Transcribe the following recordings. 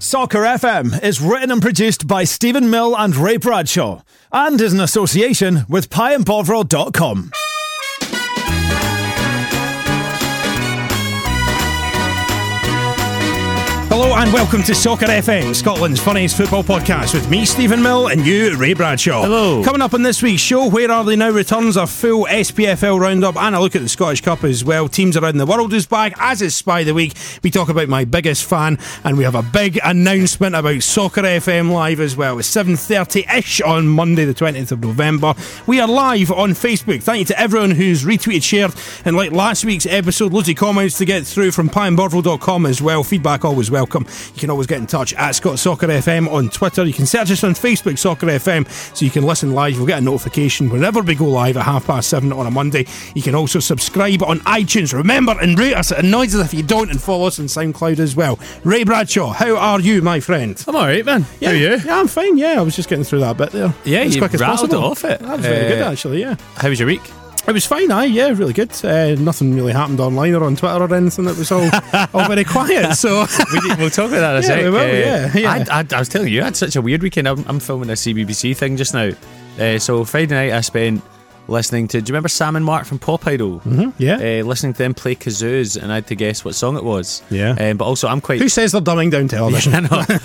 Soccer FM is written and produced by Stephen Mill and Ray Bradshaw and is an association with pieandbovril.com. Hello and welcome to Soccer FM, Scotland's funniest football podcast with me, Stephen Mill, and you, Ray Bradshaw. Hello. Coming up on this week's show, Where Are They Now returns a full SPFL roundup and a look at the Scottish Cup as well. Teams around the world is back, as is Spy the Week. We talk about my biggest fan, and we have a big announcement about Soccer FM Live as well. It's 7.30ish on Monday, the 20th of November. We are live on Facebook. Thank you to everyone who's retweeted, shared, and like last week's episode, loads of comments to get through from pieandbovril.com as well. Feedback always welcome. You can always get in touch at Scott Soccer FM on Twitter. You can search us on Facebook, Soccer FM, so you can listen live. You'll get a notification whenever we go live at half past seven on a Monday. You can also subscribe on iTunes. Remember and rate us. It annoys us if you don't, and follow us on SoundCloud as well. Ray Bradshaw, how are you, my friend? I'm alright, man. Yeah, How are you? Yeah, I'm fine. Yeah, I was just getting through that bit there. Yeah, as you quick as possible. off it. That was very Uh, good, actually. Yeah. How was your week? It was fine, aye, yeah, really good. Uh, nothing really happened online or on Twitter or anything. It was all, all very quiet. So we, will talk about that in a Yeah, sec. we will, Uh, yeah, yeah. I, I, I was telling you, I had such a weird weekend. I'm, I'm filming a CBBC thing just now. Uh, so Friday night, I spent listening to. Do you remember Sam and Mark from Pop Idol? Mm-hmm, yeah. Uh, listening to them play kazoos, and I had to guess what song it was. Yeah. Um, but also, I'm quite. who says they're dumbing down television? I know. uh,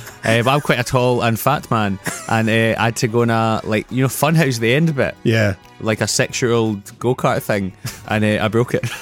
but I'm quite a tall and fat man, and uh, I had to go on a like you know Funhouse the end bit, yeah. like a six-year-old go-kart thing, and uh, I broke it.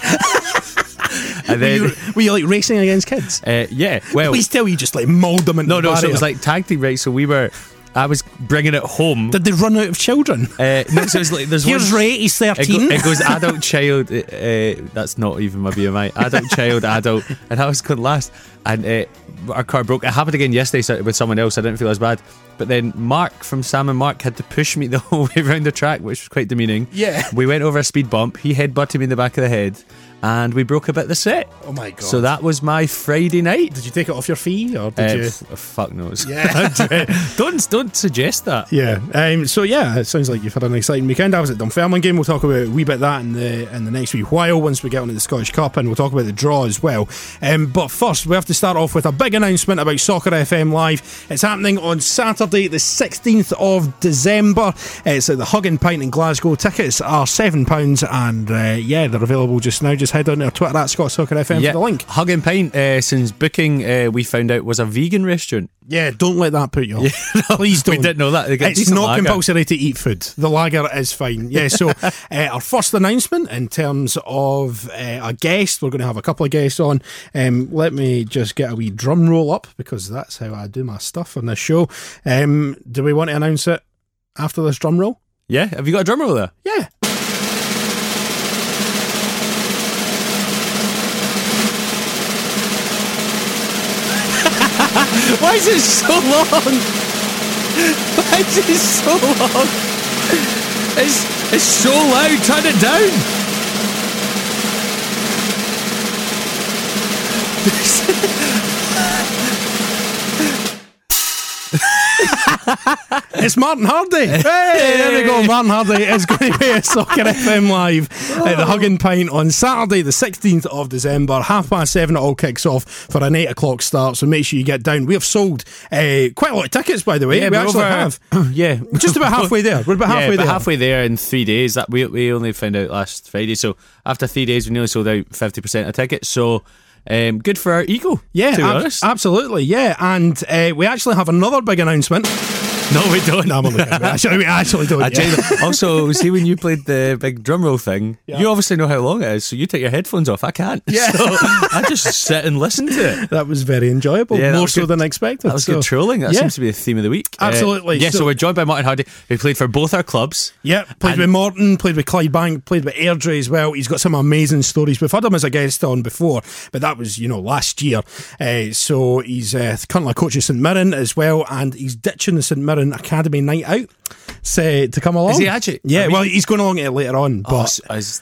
and Were then, you, were you like racing against kids? uh, yeah, well, Please tell you just like mould them no, no. So it was like tag team, right? So we were, I was bringing it home. Did they run out of children? Uh, no, so it's like there's Here's one. Ray, he's It, go- 13. it goes adult, child. Uh, uh, that's not even my BMI. Adult, child, adult, and I was going last. And uh, our car broke. It happened again yesterday so- with someone else. I didn't feel as bad. But then Mark from Sam and Mark had to push me the whole way around the track, which was quite demeaning. Yeah. We went over a speed bump. He headbutted me in the back of the head, and we broke a bit of the set. oh my god. So that was my Friday night. Did you take it off your fee or Uh, did you? f- fuck knows. Yeah. don't don't suggest that. Yeah. Um, so yeah, it sounds like you've had an exciting weekend. I was at Dunfermline game. We'll talk about a wee bit that in the in the next wee while once we get onto the Scottish Cup, and we'll talk about the draw as well. Um, but first, we have to start off with a big announcement about Soccer FM Live. It's happening on Saturday, the 16th of December. It's at the Hug and Pint in Glasgow. Tickets are seven pounds, and uh, yeah, they're available just now. Just head on to our Twitter at Scott Soccer FM for the link. Hug and Pint, uh, since booking, uh, we found out was a vegan restaurant. Yeah, don't let that put you off. Please don't. We didn't know that. It's not lager. compulsory to eat food. The lager is fine. Yeah, so uh, our first announcement in terms of uh, a guest, we're going to have a couple of guests on. Um, let me just get a wee drum roll up because that's how I do my stuff on this show. Um, do we want to announce it after this drum roll? Yeah, have you got a drum roll there? Yeah. Why is it so long? Why is it so long? It's it's so loud. Turn it down. It's Martin Hardy. Hey, there we go. Martin Hardy is going to be at Soccer FM Live at the Hug and Pint on Saturday, the 16th of December. Half past seven, it all kicks off for an eight o'clock start. So make sure you get down. We have sold uh, quite a lot of tickets, by the way. Yeah, we're actually over- have. yeah, Just about halfway there. We're about yeah, halfway there. halfway there in three days. That we we only found out last Friday. So after three days, we nearly sold out fifty percent of tickets. So um, good for our ego. Yeah, ab- absolutely. Yeah, and uh, we actually have another big announcement. no, we don't. No, I'm only kidding. Actually, we actually don't. I yeah. also, see when you played the big drum roll thing, you obviously know how long it is, so you take your headphones off. I can't. Yeah. So I just sit and listen to it. That was very enjoyable, Yeah, more so good. than I expected. That was so- good trolling. That yeah. seems to be the theme of the week. Uh, Absolutely. yeah, so, So- we're joined by Martin Hardy, who played for both our clubs. Yeah, played with Morton, played with Clyde Bank, played with Airdrie as well. He's got some amazing stories. We've had him as a guest on before, but that was, you know, last year. Uh, so he's uh, currently a coach at St Mirren as well, and he's ditching the St Mirren Academy night out say, to come along. Is he actually? Yeah, well, he's going along to it later on, Oh, but s-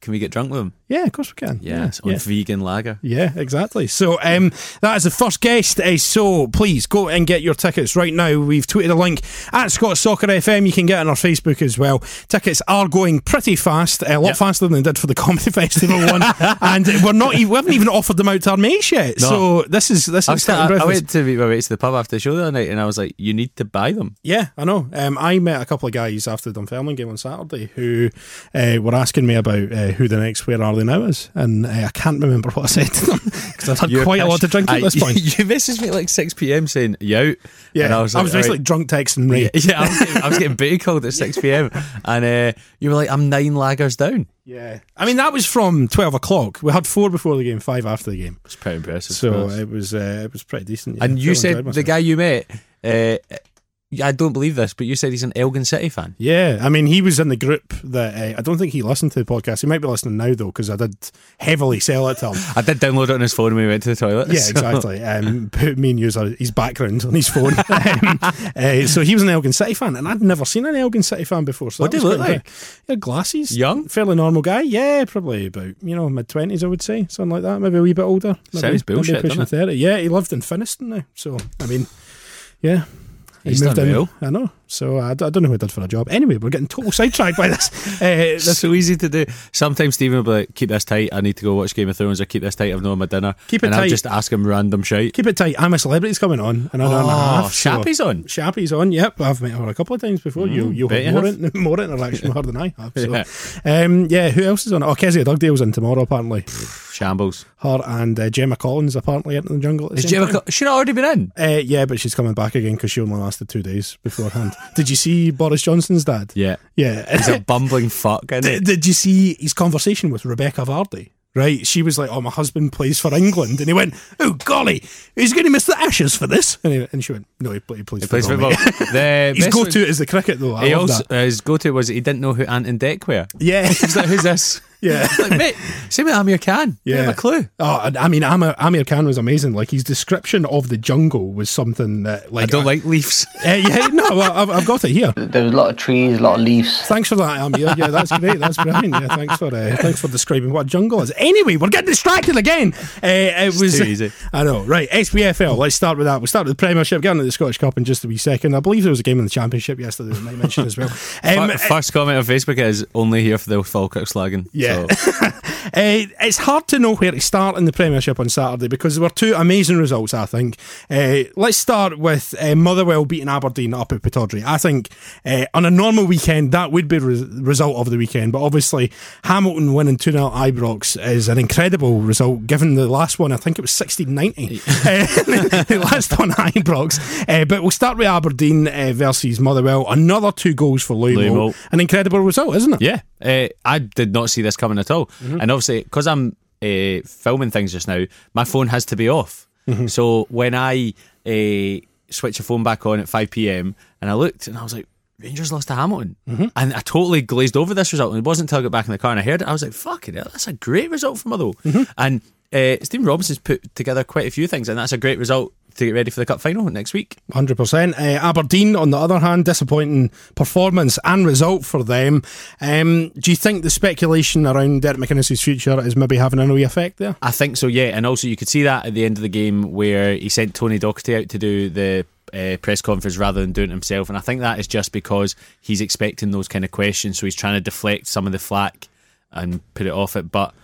can we get drunk with him? Yeah, of course we can. Yes, on yeah. vegan lager. Yeah, exactly. So um, that is the first guest. Uh, so please go and get your tickets right now. We've tweeted a link at Scott Soccer FM. You can get it on our Facebook as well. Tickets are going pretty fast, a lot Yep. faster than they did for the Comedy Festival one, and we're not. We haven't even offered them out to our mates yet. No. So this is this I, is I, I went to meet my mates to the pub after the show the other night, and I was like, "You need to buy them." Yeah, I know. Um, I met a couple of guys after the Dunfermline game on Saturday who uh, were asking me about uh, who the next Where Are They Now is, and uh, I can't remember what I said to them because I've had You're quite a lot to drink at I- this point. You messaged me at like six pm saying you out. Yeah, and I I was, was, like, basically "Alright." drunk texting Ray. Yeah, I was, getting, I was getting booty called at six pm, and uh, you were like, "I'm nine laggers down." Yeah, I mean that was from twelve o'clock. We had four before the game, five after the game, It's pretty impressive. so it was uh, it was pretty decent. yeah. and you said the guy you met. Uh, I don't believe this, but you said he's an Elgin City fan. Yeah, I mean he was in the group that uh, I don't think he listened to the podcast. He might be listening now though because I did heavily sell it to him. I did download it on his phone when we went to the toilet. Yeah, so- exactly. Um, put me and use his background on his phone. um, uh, so he was an Elgin City fan, and I'd never seen an Elgin City fan before. So What did he look like? He had glasses, Young? fairly normal guy. Yeah, probably about you know mid twenties, I would say, something like that. Maybe a wee bit older. Maybe, Sounds bullshit, maybe pushing thirty. Yeah, he lived in Finnieston now. So I mean, yeah. He He's moved done in. well. I know. So I, I don't know who he did for a job. Anyway, we're getting total sidetracked by this. Uh, It's so easy to do. Sometimes Stephen will be like, keep this tight, I need to go watch Game of Thrones, or keep this tight, I've not had my dinner. Keep it and I'll tight. just ask him random shit. Keep it tight. I'm a celebrity's coming on an hour and a Oh, half. so- Shappi's on. Shappi's on. Yep, I've met her a couple of times before. you you'll have more, in, more interaction with her than I have. So. Yeah. Um, yeah, who else is on? Oh, Kezia Dugdale's in tomorrow apparently. Shambles. Her and uh, Gemma Collins apparently in the jungle. Is Gemma. Co- she not already been in? Uh, yeah, but she's coming back again because she only lasted two days beforehand. Did you see Boris Johnson's dad? Yeah. Yeah. He's a bumbling fuck, isn't did, it? did you see his conversation with Rebecca Vardy? Right, she was like, "Oh, my husband plays for England," and he went, "Oh, golly, he's going to miss the Ashes for this." And, he, and she went, "No, he, play, he plays, He plays football." His go one- to is the cricket, though. I He also, that. uh, his go to was he didn't know who Ant and Dec were. Yeah, He's like, who's this? Yeah. like, mate, same with Amir Khan. You Yeah. have a clue. Oh, I mean, Amir, Amir Khan was amazing. Like his description of the jungle was something that, like, I don't like Leafs. Uh, yeah, no, I've, I've got it here. There was a lot of trees, a lot of leaves. Thanks for that, Amir. Yeah, that's great. That's brilliant. Yeah, thanks for uh, thanks for describing what jungle is. Anyway, we're getting distracted again. Uh, it was too easy. I know, right? SPFL. Let's start with that. We'll start with the Premiership. Get on to the Scottish Cup in just a wee second. I believe there was a game in the Championship yesterday that I might mention as well. Um, Fir- First comment on Facebook is only here for the Falkirk slagging. Yeah. So, Uh, it's hard to know where to start in the Premiership on Saturday because there were two amazing results, I think. Uh, let's start with uh, Motherwell beating Aberdeen up at Pittodrie. I think uh, on a normal weekend, that would be the res- result of the weekend, but obviously Hamilton winning 2 0 Ibrox is an incredible result given the last one, I think it was 16 90. the last one, Ibrox. Uh, but we'll start with Aberdeen uh, versus Motherwell. Another two goals for Louis Louis Moult. Moult. An incredible result, isn't it? yeah, uh, I did not see this coming at all. Mm-hmm. And obviously, because I'm uh, filming things just now, my phone has to be off. Mm-hmm. So when I uh, switch the phone back on at 5 pm and I looked and I was like, Rangers lost to Hamilton. Mm-hmm. And I totally glazed over this result. And it wasn't until I got back in the car and I heard it, I was like, fucking hell, that's a great result for Motherwell. Mm-hmm. And uh, Stephen Robinson's put together quite a few things, and that's a great result to get ready for the cup final next week. Hundred percent. Uh, Aberdeen, on the other hand, disappointing performance and result for them. Um, do you think the speculation around Derek McInnes's future is maybe having a wee effect there? I think so, yeah. And also, you could see that at the end of the game where he sent Tony Docherty out to do the uh, press conference rather than doing it himself. And I think that is just because he's expecting those kind of questions, so he's trying to deflect some of the flack and put it off it. But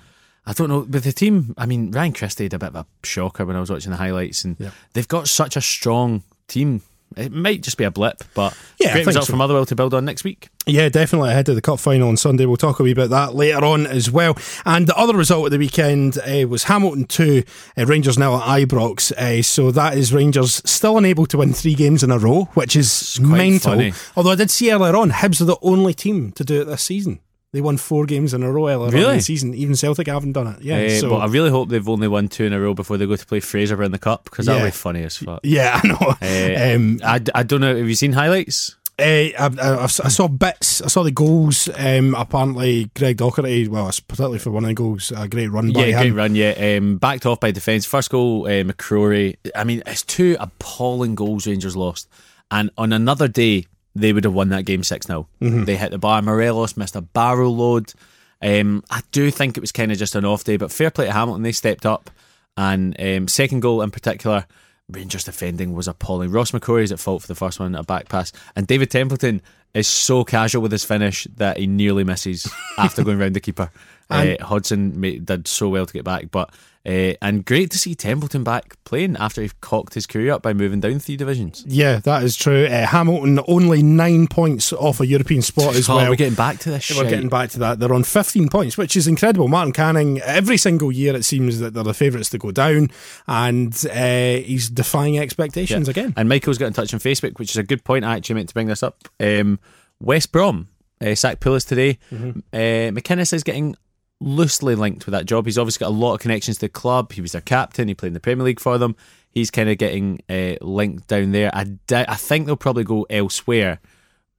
I don't know with the team. I mean, Ryan Christie had a bit of a shocker when I was watching the highlights, and Yeah. they've got such a strong team. It might just be a blip, but Yeah, great think result so. from Motherwell to build on next week. Yeah, definitely ahead of the cup final on Sunday. We'll talk a wee bit about that later on as well. And the other result of the weekend uh, was Hamilton 2, uh, Rangers now at Ibrox. Uh, so that is Rangers still unable to win three games in a row, which is mental. funny. Although I did see earlier on, Hibs are the only team to do it this season. They won four games in a row earlier on in the season. Even Celtic haven't done it. Yeah, Uh, so but I really hope they've only won two in a row before they go to play Fraser in the cup because that'll be funny as fuck. yeah, I know. Uh, um, I, I don't know. Have you seen highlights? Uh, I, I, I saw bits. I saw the goals. Um, apparently, Greg Docherty, well, particularly for one of the goals, a great run by Yeah, great him. run. Yeah, um, backed off by defence. First goal, uh, McCrorie. I mean, it's two appalling goals Rangers lost, and on another day they would have won that game six 0 Mm-hmm. They hit the bar. Morelos missed a barrel load. Um, I do think it was kind of just an off day, but fair play to Hamilton. They stepped up, and um, second goal in particular, Rangers defending was appalling. Ross McCrorie is at fault for the first one, a back pass, and David Templeton is so casual with his finish that he nearly misses after going round the keeper. Uh, Hodson made, did so well to get back, but uh, and great to see Templeton back playing after he cocked his career up by moving down three divisions. Yeah, that is true. Uh, Hamilton only nine points off a European spot as Oh, well. we're getting back to this. We're shite. getting back to that. They're on 15 points, which is incredible. Martin Canning, every single year it seems that they're the favourites to go down, and uh, he's defying expectations Yeah. again. And Michael's got in touch on Facebook, which is a good point. I actually meant to bring this up. Um, West Brom uh, sacked Pulis today. Mm-hmm. Uh, McInnes is getting loosely linked with that job. He's obviously got a lot of connections to the club. He was their captain. He played in the Premier League for them. He's kind of getting uh, linked down there. I, I think they'll probably go elsewhere,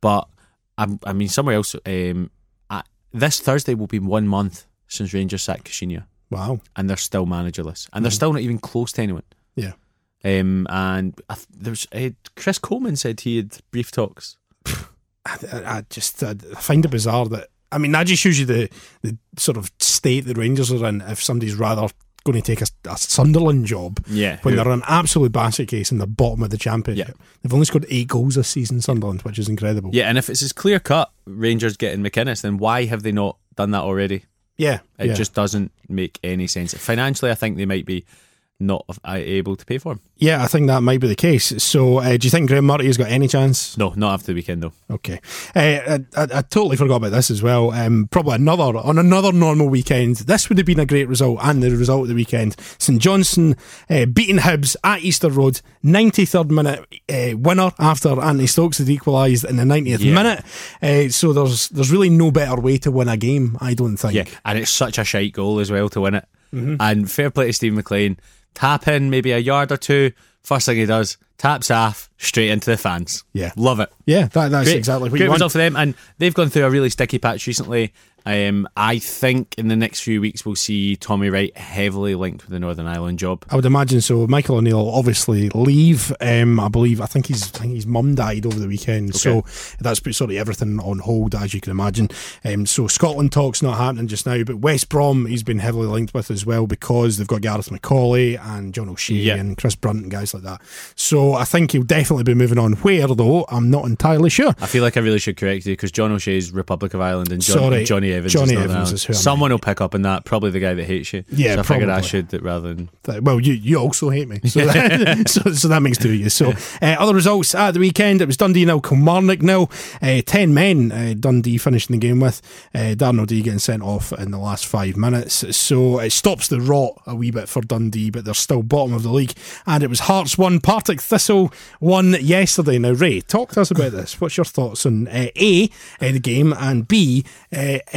but I, I mean somewhere else. Um, I, this Thursday will be one month since Rangers sacked Caixinha, Wow. and they're still managerless, and they're still not even close to anyone. Yeah. Um, and I, th- there's uh, Chris Coleman said he had brief talks. I, I just I find it bizarre that I mean that just shows you the the sort of state the Rangers are in. If somebody's rather going to take a, a Sunderland job Yeah, when who- they're an absolute basket case in the bottom of the championship, Yeah. they've only scored eight goals this season, Sunderland, which is incredible. Yeah, and if it's as clear cut Rangers getting McInnes, then why have they not done that already? yeah, It yeah. just doesn't make any sense. Financially, I think they might be not able to pay for him. yeah. I think that might be the case. So, uh, do you think Graeme Murty has got any chance? No, not after the weekend though. Okay, uh, I, I, I totally forgot about this as well. Um, probably another on another normal weekend. This would have been a great result, and the result of the weekend: St Johnstone uh, beating Hibs at Easter Road, ninety third minute uh, winner after Anthony Stokes had equalised in the ninetieth Yeah. minute. Uh, so there's there's really no better way to win a game, I don't think. Yeah, and it's such a shite goal as well to win it. Mm-hmm. And fair play to Steve MacLean. Tap in maybe a yard or two. First thing he does, taps off straight into the fans. Yeah. love it. yeah, that, that's Great, exactly what great you want. result for them, and they've gone through a really sticky patch recently. Um, I think in the next few weeks we'll see Tommy Wright heavily linked with the Northern Ireland job. I would imagine so. Michael O'Neill will obviously leave. Um, I believe. I think his I think his mum died over the weekend, so that's put sort of everything on hold, as you can imagine. Um, so Scotland talk's not happening just now, but West Brom he's been heavily linked with as well because they've got Gareth McAuley and John O'Shea Yeah. and Chris Brunt and guys like that. So I think he'll definitely be moving on. Where though, I'm not entirely sure. I feel like I really should correct you because John O'Shea's Republic of Ireland and John, Sorry, Johnny Evans. Johnny is Evans is who I Someone will pick up on that. Probably the guy that hates you. Yeah, so I figured I should rather than Well, you you also hate me, so that, so, so that makes two of you. So uh, other results at the weekend: it was Dundee nil, Kilmarnock nil. Uh, Ten men uh, Dundee finishing the game with. Uh, Darren O'Dea getting sent off in the last five minutes, so it stops the rot a wee bit for Dundee, but they're still bottom of the league. And it was Hearts one, Partick Thistle one yesterday. Now, Ray, talk to us about this. What's your thoughts on uh, a uh, the game and b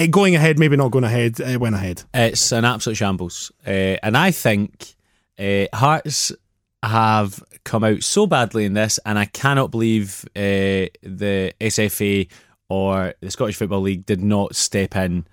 uh, going ahead, maybe not going ahead, uh, went ahead. It's an absolute shambles. Uh, and I think Hearts have come out so badly in this, and I cannot believe the SFA or the Scottish Football League did not step in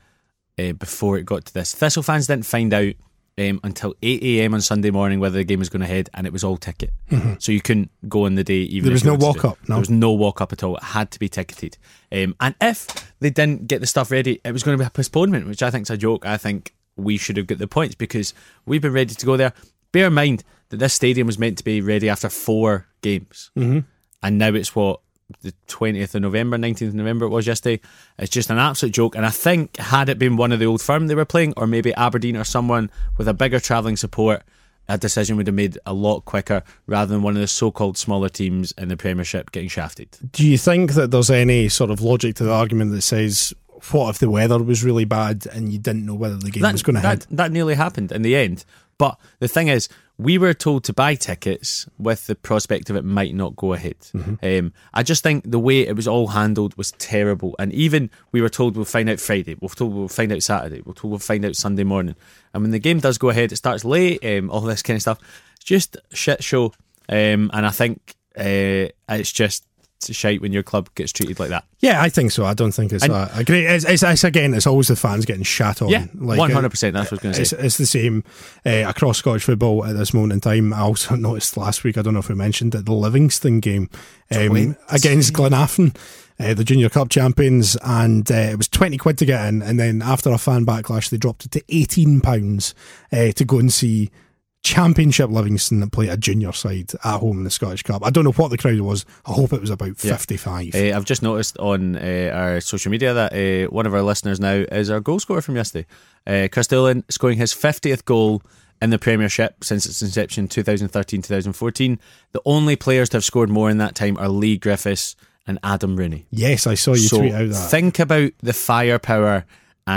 before it got to this. Thistle fans didn't find out um, until 8 a.m. on Sunday morning whether the game was going ahead, and it was all ticket. So you couldn't go on the day even Mm-hmm. There was no walk-up, no? There was no walk up at all. It had to be ticketed. Um, and if they didn't get the stuff ready, it was going to be a postponement, which I think is a joke. I think we should have got the points because we've been ready to go there. Bear in mind that this stadium was meant to be ready after four games, mm-hmm. and now it's what the 20th of November, 19th of November it was yesterday. It's just an absolute joke. And I think had it been one of the old firm they were playing, or maybe Aberdeen or someone with a bigger travelling support, that decision would have made a lot quicker rather than one of the so-called smaller teams in the Premiership getting shafted. Do you think that there's any sort of logic to the argument that says, what if the weather was really bad and you didn't know whether the game was going to that, head? that nearly happened in the end. But the thing is, we were told to buy tickets with the prospect of it might not go ahead. Mm-hmm. Um, I just think the way it was all handled was terrible. And even we were told we'll find out Friday, we're told we'll find out Saturday, we're told we'll find out Sunday morning. And when the game does go ahead, it starts late, um, all this kind of stuff. It's just shit show. Um, and I think uh, it's just shite when your club gets treated like that. Yeah, I think so. I don't think it's And- a, a great. It's, it's, it's again, it's always the fans getting shat on. Yeah, Like, one hundred percent. That's what I was going to say. it's the same uh, across Scottish football at this moment in time. I also noticed last week, I don't know if we mentioned it, the Livingston game um, against Glenafton, uh, the Junior Cup champions, and uh, it was 20 quid to get in. And then after a fan backlash, they dropped it to £18 uh, to go and see Championship Livingston that play a junior side at home in the Scottish Cup. I don't know what the crowd was. I hope it was about Yeah. 55. Uh, I've just noticed on uh, our social media that uh, one of our listeners now is our goal scorer from yesterday. Uh, Kris Doolan scoring his 50th goal in the Premiership since its inception 2013 2014. The only players to have scored more in that time are Leigh Griffiths and Adam Rooney. yes, I saw you so tweet out that. think about the firepower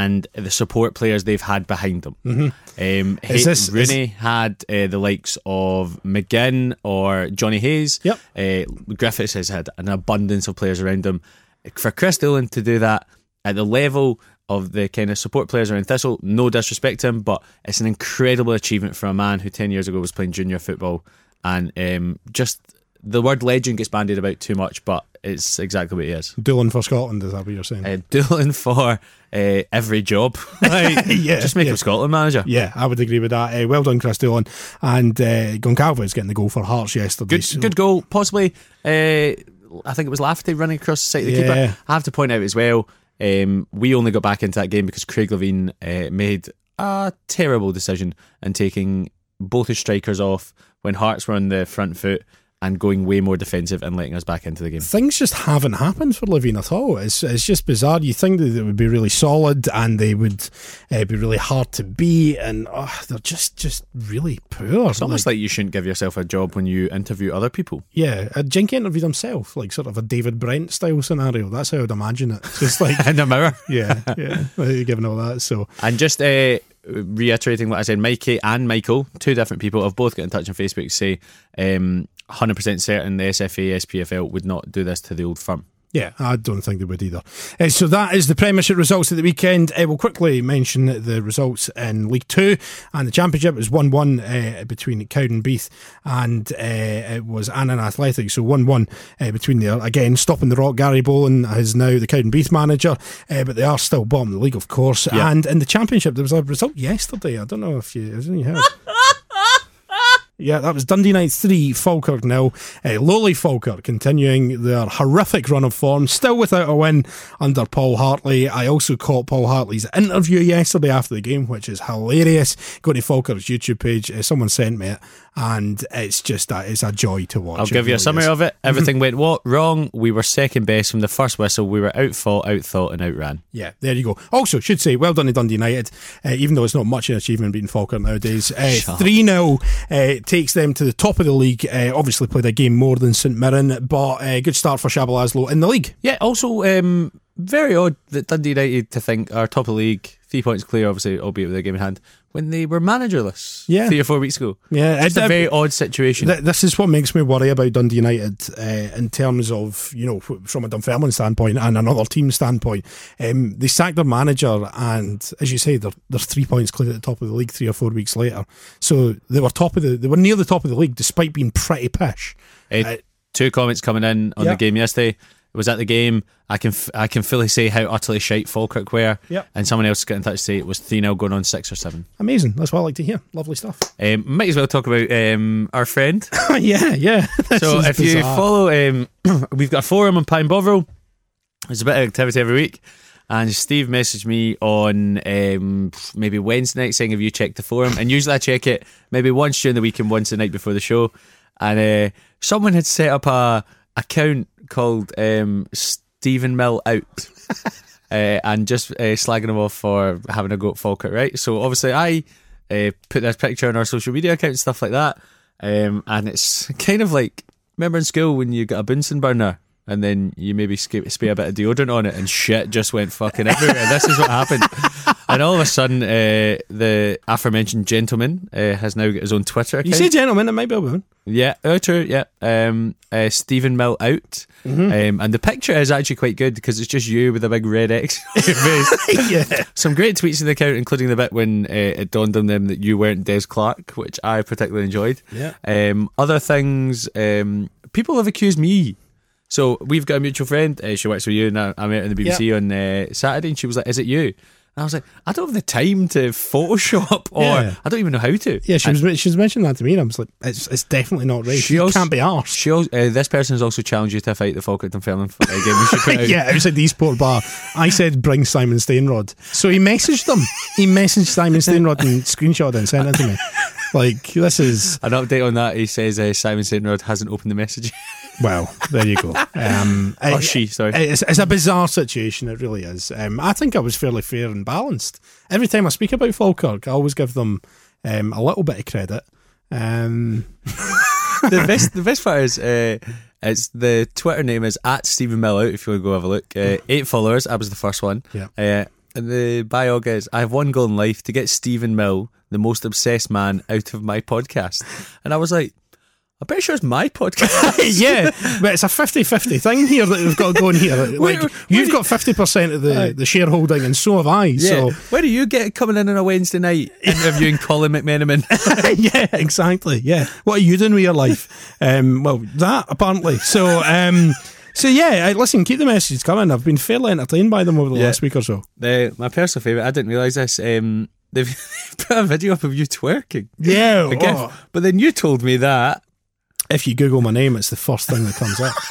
and the support players they've had behind them. Um, Mm-hmm. Is Hay- this- Rooney had uh, the likes of McGinn or Johnny Hayes. Yep. Uh, Griffiths has had an abundance of players around him. For Kris Doolan to do that at the level of the kind of support players around Thistle, no disrespect to him, but it's an incredible achievement for a man who 10 years ago was playing junior football. And um, just the word legend gets bandied about too much, but it's exactly what he is. Doolan for Scotland, is that what you're saying? Uh, Doolan for uh, every job. Like, Yeah, just make yeah. him Scotland manager. Yeah, I would agree with that. Uh, well done, Kris Doolan. And uh, Goncalves getting the goal for Hearts yesterday. Good, so- good goal. Possibly, uh, I think it was Lafferty running across the side of the Yeah. keeper. I have to point out as well, um, we only got back into that game because Craig Levein uh, made a terrible decision in taking both his strikers off when Hearts were on the front foot and going way more defensive and letting us back into the game. Things just haven't happened for Levein at all. It's it's just bizarre. You think that it would be really solid and they would uh, be really hard to beat, and oh, they're just just really poor. It's almost like you shouldn't give yourself a job when you interview other people. yeah, uh, Jinky interviewed himself, like sort of a David Brent style scenario. That's how I'd imagine it. Just like In the mirror. yeah, yeah, given all that. So And just uh, reiterating what I said, Mikey and Michael, two different people, have both got in touch on Facebook to say um, 100% certain the SFA, SPFL would not do this to the old firm. Yeah, I don't think they would either. Uh, so that is the Premiership results of the weekend. Uh, we'll quickly mention the results in League Two and the Championship It was one one uh, between Cowdenbeath and uh, it was Annan Athletic. So one one uh, between there. Again, stopping the rock. Gary Bollan is now the Cowdenbeath manager, uh, but they are still bottom of the league, of course. Yeah. And in the Championship, there was a result yesterday. I don't know if you, hasn't you heard? Yeah, that was Dundee United 3, Falkirk nil. Uh, lowly Falkirk continuing their horrific run of form, still without a win under Paul Hartley. I also caught Paul Hartley's interview yesterday after the game, which is hilarious. Go to Falkirk's YouTube page. Uh, someone sent me it, and it's just that it's a joy to watch. I'll give you a summary is. of it. Everything went what? Wrong. We were second best from the first whistle. We were outfought, outthought, and outran. Yeah, there you go. Also, should say, well done to Dundee United, uh, even though it's not much an achievement beating Falkirk nowadays. Up. 3 0 uh, takes them to the top of the league. Uh, obviously, played a game more than St Mirren, but uh, good start for Csaba László in the league. Yeah, also, um, very odd that Dundee United to think are top of the league, three points clear, obviously, albeit with a game in hand, when they were managerless Yeah. three or four weeks ago. Yeah, It's a very odd situation. Th- this is what makes me worry about Dundee United uh, in terms of, you know, from a Dunfermline standpoint and another team standpoint. Um, they sacked their manager, and as you say, they're, they're three points clear at the top of the league three or four weeks later. So they were top of the, they were near the top of the league despite being pretty pish. Uh, Uh, two comments coming in on yeah. the game yesterday. Was at the game. I can f- I can fully say how utterly shite Falkirk were. Yep. And someone else got in touch to say it was 3 0 going on 6 or 7. Amazing. That's what I like to hear. Lovely stuff. Um, might as well talk about um, our friend. yeah, yeah. So if you follow, um, we've got a forum on Pie and Bovril. There's a bit of activity every week. And Steve messaged me on um, maybe Wednesday night saying, Have you checked the forum? And usually I check it maybe once during the week and once the night before the show. And uh, someone had set up a account called um, Stephen Mill Out. uh, and just uh, slagging him off for having a go at Falkirk, right? So obviously I uh, put this picture on our social media account and stuff like that. Um, and it's kind of like, remember in school when you got a Bunsen burner and then you maybe sp- spray a bit of deodorant on it and shit just went fucking everywhere. This is what happened. And all of a sudden, uh, the aforementioned gentleman uh, has now got his own Twitter account. You say gentleman, it might be a woman. Yeah, oh, true. Yeah, um, uh, Stephen Mill out, um, and the picture is actually quite good because it's just you with a big red X yeah. Some great tweets in the account, including the bit when uh, it dawned on them that you weren't Des Clarke, which I particularly enjoyed. Yeah. Um, other things, um, people have accused me So we've got a mutual friend. Uh, she works for you, and I, I met her in the BBC on uh, Saturday, and she was like, "Is it you?" And I was like, "I don't have the time to Photoshop, or Yeah. I don't even know how to." Yeah, she And was she was mentioning that to me, and I was like, it's, it's definitely not right. She also- can't be arsed. She also, uh, this person has also challenged you to fight the Falkirk Dunfermline uh, game. We should put out. yeah, outside the Eastport bar. I said, bring Simon Stainrod. So he messaged them. He messaged Simon Stainrod and screenshot and sent it to me. Like, this is, An update on that. He says uh, Simon Stainrod hasn't opened the message. well, there you go. Um, or it- she, sorry. It's, it's a bizarre situation, it really is. Um, I think I was fairly fair and balanced. Every time I speak about Falkirk, I always give them um, a little bit of credit. Um, the best the best part is uh, it's the Twitter name is at Stephen Mill out if you want to go have a look. Uh, eight followers, I was the first one. Yeah. Uh, and the bio is I have one goal in life to get Stephen Mill, the most obsessed man, out of my podcast. And I was like, I'm pretty sure it's my podcast. yeah, but it's a 50 50 thing here that we've got going here. Like, Where- where you've got 50% of the, the shareholding, and so have I. Yeah. So, Where do you get coming in on a Wednesday night interviewing Colin McMenamin? yeah, exactly. Yeah. What are you doing with your life? Um, well, that apparently. So, um, so yeah, I, listen, keep the messages coming. I've been fairly entertained by them over the Yeah. last week or so. the, my personal favourite, I didn't realise this. Um, they've put a video up of you twerking. Yeah. Oh, But then you told me that. If you Google my name, it's the first thing that comes up.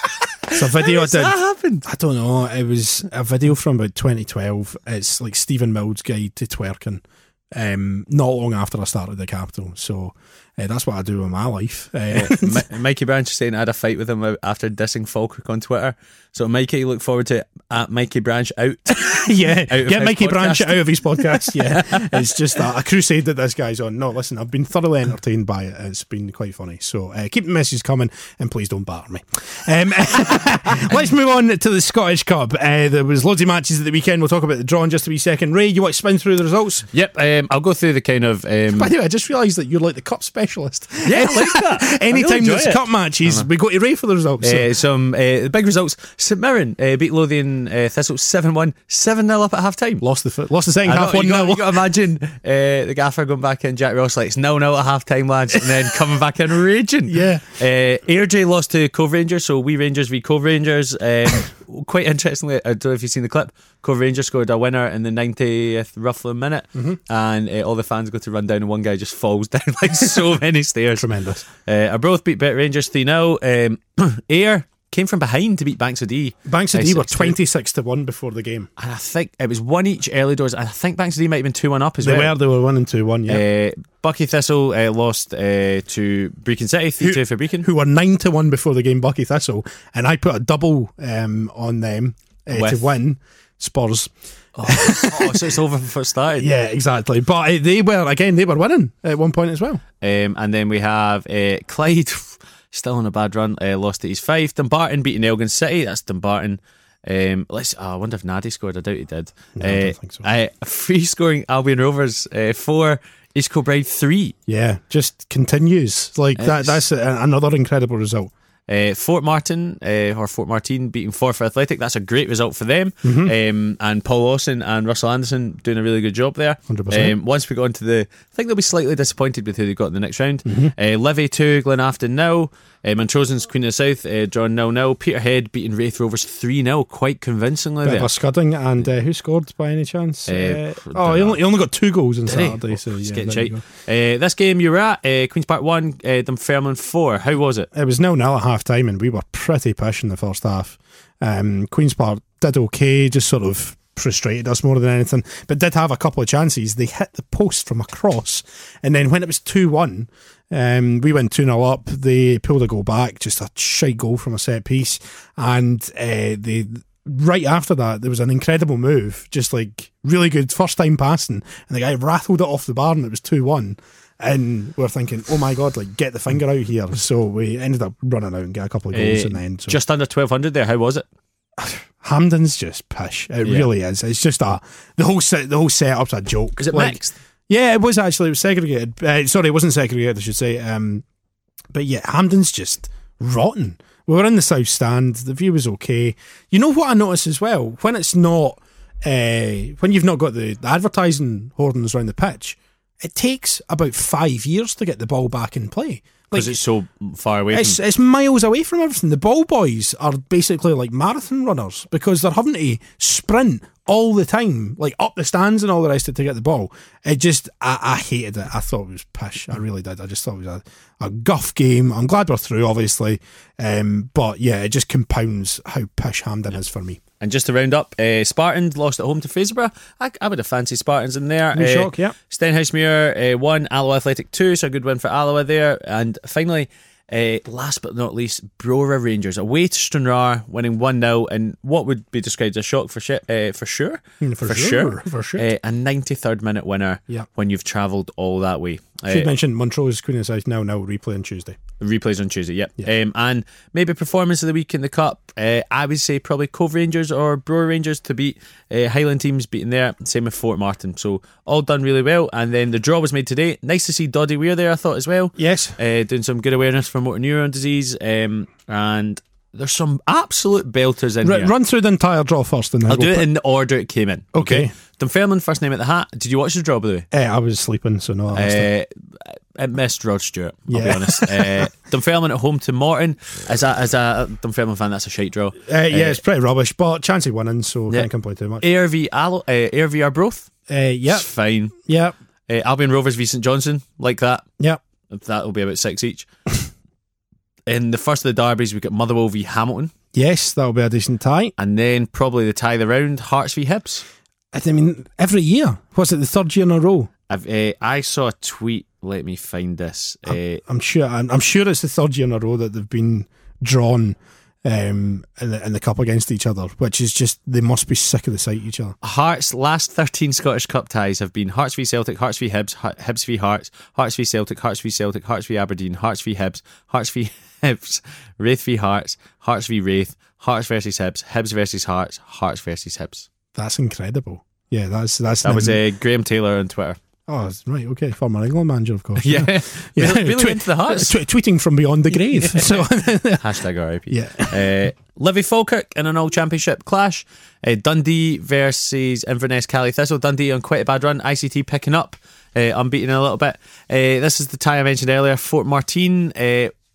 It's a video I did. that happened? I don't know. It was a video from about 2012. It's like Stephen Mills' guide to twerking. Um, not long after I started the Capital, so uh, that's what I do in my life. Uh, Mi- Mikey Branch is saying I had a fight with him after dissing Falkirk on Twitter. So Mikey, look forward to at Mikey Branch out. yeah, Out get his Mikey Branch out of his podcast. Yeah, it's just a, a crusade that this guy's on. No, listen, I've been thoroughly entertained by it. It's been quite funny. So uh, keep the messages coming, and please don't batter me. Um, let's move on to the Scottish Cup. Uh, there was loads of matches at the weekend. We'll talk about the draw in just a wee second. Ray, you want to spin through the results? yep, um, I'll go through the kind of. Um, By the way, I just realised that you're like the cup specialist. yeah, I like that. Anytime there's it. cup matches, we go to Ray for the results. So- Uh, some uh, the big results. St Mirren uh, beat Lothian uh, Thistle 7 1, 7 0 up at half time. Lost the foot, lost the second I half one you, 0 you got to imagine uh, the gaffer going back in, Jack Ross, like, it's no no at half time, lads, and then coming back in raging. Yeah. Uh, Airdrie lost to Cove Rangers, so we Rangers v Cove Rangers. Um, quite interestingly, I don't know if you've seen the clip, Cove Rangers scored a winner in the 90th roughly minute, Mm-hmm. and uh, all the fans go to run down, and one guy just falls down like so many stairs. Tremendous. Uh, Arbroath beat Bet Rangers 3 0. Um, Ayr came from behind to beat Banks o' Dee. Banks o' Dee were 26 to 1 before the game. And I think it was one each early doors. I think Banks o' Dee might have been 2 1 up as They well. They were, they were 1 and 2 1, yeah. Uh, Buckie Thistle uh, lost uh, to Brechin City, 3 2 for Brechin. who were nine to one before the game, Buckie Thistle, and I put a double um, on them uh, to win Spurs. oh, so it's over before it started. Yeah, exactly. But uh, they were again, they were winning at one point as well. Um, and then we have uh, Clyde, still on a bad run, uh, lost to East Fife. Dumbarton beating Elgin City, that's Dumbarton. Um, let's. Oh, I wonder if Nadi scored. I doubt he did. No, I don't think so. Uh, free scoring Albion Rovers uh, four, East Kilbride three. Yeah, just continues like that. That's a, another incredible result. Uh, Formartine uh, or Formartine beating Forfar Athletic. That's a great result for them. Mm-hmm. Um, and Paul Lawson and Russell Anderson doing a really good job there. 100%. Um, once we go into the, I think they'll be slightly disappointed with who they got in the next round. Mm-hmm. Uh, Livy two, Glenafton Uh, Montrosen's Queen of the South uh, drawn nil nil. Peterhead beating Raith Rovers three 0 quite convincingly Bit of there. a scudding, and uh, who scored by any chance? Uh, Uh, oh, he only, he only got two goals on? Saturday. So yeah, there you go. Uh, this game you were at uh, Queens Park one, uh, Dunfermline four. How was it? It was nil nil at half time, and we were pretty pish in the first half. Um, Queen's Park did okay, just sort of frustrated us more than anything, but did have a couple of chances. They hit the post from across, and then when it was 2 1, um, we went 2 0 up. They pulled a goal back, just a shy goal from a set piece, and uh, they. Right after that, there was an incredible move, just like really good first time passing, and the guy rattled it off the bar, and it was 2 1. And we're thinking, oh my god, like get the finger out here. So we ended up running out and get a couple of goals Uh, in the end. So Just under twelve hundred there. How was it? Hampden's just pish. It Yeah. really is. It's just a the whole set. The whole setup's a joke. Is it Like, mixed? Yeah, it was actually. It was segregated. Uh, sorry, it wasn't segregated. I should say. Um, but yeah, Hampden's just rotten. We were in the south stand. The view was okay. You know what I noticed as well when it's not uh, when you've not got the, the advertising hoardings around the pitch. It takes about five years to get the ball back in play. Because it's so far away. It's, from, it's miles away from everything. The ball boys are basically like marathon runners because they're having to sprint all the time, like up the stands and all the rest of it to get the ball. It just, I, I hated it. I thought it was pish. I really did. I just thought it was a, a guff game. I'm glad we're through, obviously. Um, but yeah, it just compounds how pish Hampden is for me. And just to round up, uh, Spartans lost at home to Fraserburgh. I, I would have fancied Spartans in there. No Uh, shock, yeah. Stenhousemuir uh, won, Alloa Athletic two, so a good win for Alloa there. And finally, uh, last but not least, Brora Rangers away to Stranraer, winning one 0 and what would be described as a shock for shi uh, for sure, Mm, for sure, for sure. Uh, a ninety third minute winner. Yeah. when you've travelled all that way. Should Uh, mention Montrose Queen of South now now replay on Tuesday. replays on Tuesday. Yep. Um, and maybe performance of the week in the cup. Uh, I would say probably Cove Rangers or Brora Rangers to beat uh, Highland teams beating there. Same with Formartine. So all done really well. And then the draw was made today. Nice to see Doddie Weir there. I thought as well. Yes. Uh, doing some good awareness for motor neuron disease. Um, and there's some absolute belters in R- here. run through the entire draw first, and then I'll we'll do it put- in the order it came in. Okay. Dunfermline first name at the hat. Did you watch the draw by the way? Eh, I was sleeping, so no. I missed it. Uh, it missed Rod Stewart. I'll be Yeah. honest. Uh, Dunfermline at home to Morton. As a as a Dunfermline fan, that's a shite draw. Uh, yeah, it's pretty rubbish, but chance of winning, so Yeah. can't complain too much. Ayr v Allo, uh, Ayr v Arbroath. Uh, yep, It's fine. yep, Uh, Albion Rovers v St Johnstone, like that. yep. That'll be about six each. In the first of the derbies, we've got Motherwell v Hamilton, Yes, that'll be a decent tie. and then probably the tie the round, Hearts v Hibs. I mean, every year. What's it, the third year in a row? I've, uh, I saw a tweet. Let me find this. Uh, I'm sure. I'm, I'm sure it's the third year in a row that they've been drawn um, in, the, in the cup against each other, which is just they must be sick of the sight of each other. Hearts' last 13 Scottish Cup ties have been Hearts v Celtic, Hearts v Hibs, Hibs v Hearts, Hearts v Celtic, Hearts v Celtic, Hearts v Aberdeen, Hearts v Hibs, Hearts v Hibs, Raith v Hearts, Hearts v Raith, Hearts versus Hibs, Hibs versus Hearts, Hearts versus Hibs. That's incredible. Yeah, that's that's That was uh, Graham Taylor on Twitter. Oh, right, okay, former England manager, of course. Yeah, Yeah. really, really Tweet- into the Hearts. Tw- tweeting from beyond the grave. So Hashtag RIP. Yeah. Uh, Livy Falkirk in an all championship clash. Uh, Dundee versus Inverness Caley Thistle. Dundee on quite a bad run. ICT picking up, uh, unbeaten a little bit. Uh, this is the tie I mentioned earlier. Formartine.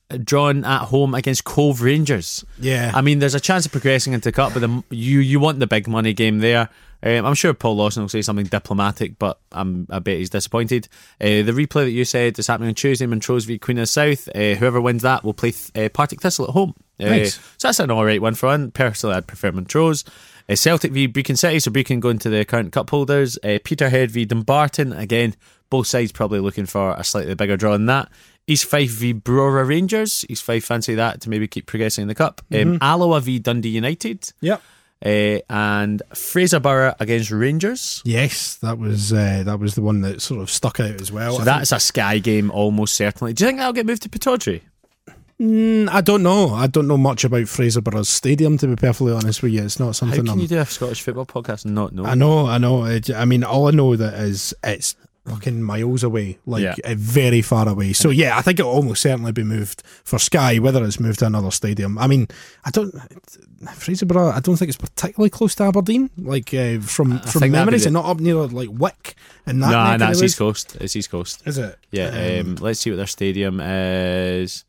Drawn at home against Cove Rangers. Yeah. I mean, there's a chance of progressing into the cup, but the, you you want the big money game there. Um, I'm sure Paul Lawson will say something diplomatic, but I'm I bet he's disappointed. Uh, the replay that you said is happening on Tuesday, Montrose v Queen of the South. Uh, whoever wins that will play uh, Partick Thistle at home. Uh, Nice. So that's an all right one for one. Personally, I'd prefer Montrose. Uh, Celtic v Brechin City, so Brechin going to the current cup holders. Uh, Peterhead v Dumbarton, again, both sides probably looking for a slightly bigger draw than that. East Fife v Brora Rangers. East Fife fancy that to maybe keep progressing in the cup. Um, Alloa v Dundee United. Yep. Uh, and Fraser against Rangers. Yes, that was uh, that was the one that sort of stuck out as well. So I that's a Sky game almost certainly. Do you think that'll get moved to Pittodrie? think- I don't know. I don't know much about Fraserburgh's stadium to be perfectly honest with you. It's not something. How can I'm, you do a Scottish football podcast and not know? I know, I know. I mean, all I know that is it's fucking miles away, like Yeah. uh, very far away. So yeah, I think it'll almost certainly be moved for Sky, whether it's moved to another stadium. I mean, I don't. Fraserburgh, I don't think it's particularly close to Aberdeen. Like uh, from from that'd be memories, and not up near like Wick and that. no, of that's East. Coast. It's East Coast. Is it? Yeah. Um, let's see what their stadium is.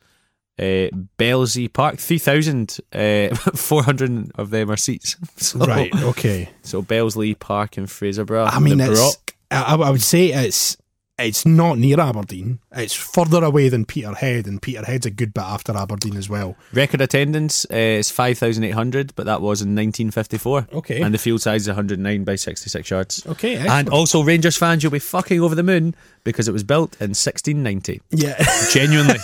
Uh, Bellslea Park, three thousand. Uh, Four hundred of them are seats. So, right. Okay. So Bellslea Park in Fraserburgh. I mean, the it's. Broch. I, I would say it's it's not near Aberdeen. It's further away than Peterhead, and Peterhead's a good bit after Aberdeen as well. Record attendance uh, is 5,800, but that was in 1954. Okay. And the field size is 109 by 66 yards. Okay, And also, Rangers fans, you'll be fucking over the moon because it was built in 1690. Yeah. Genuinely.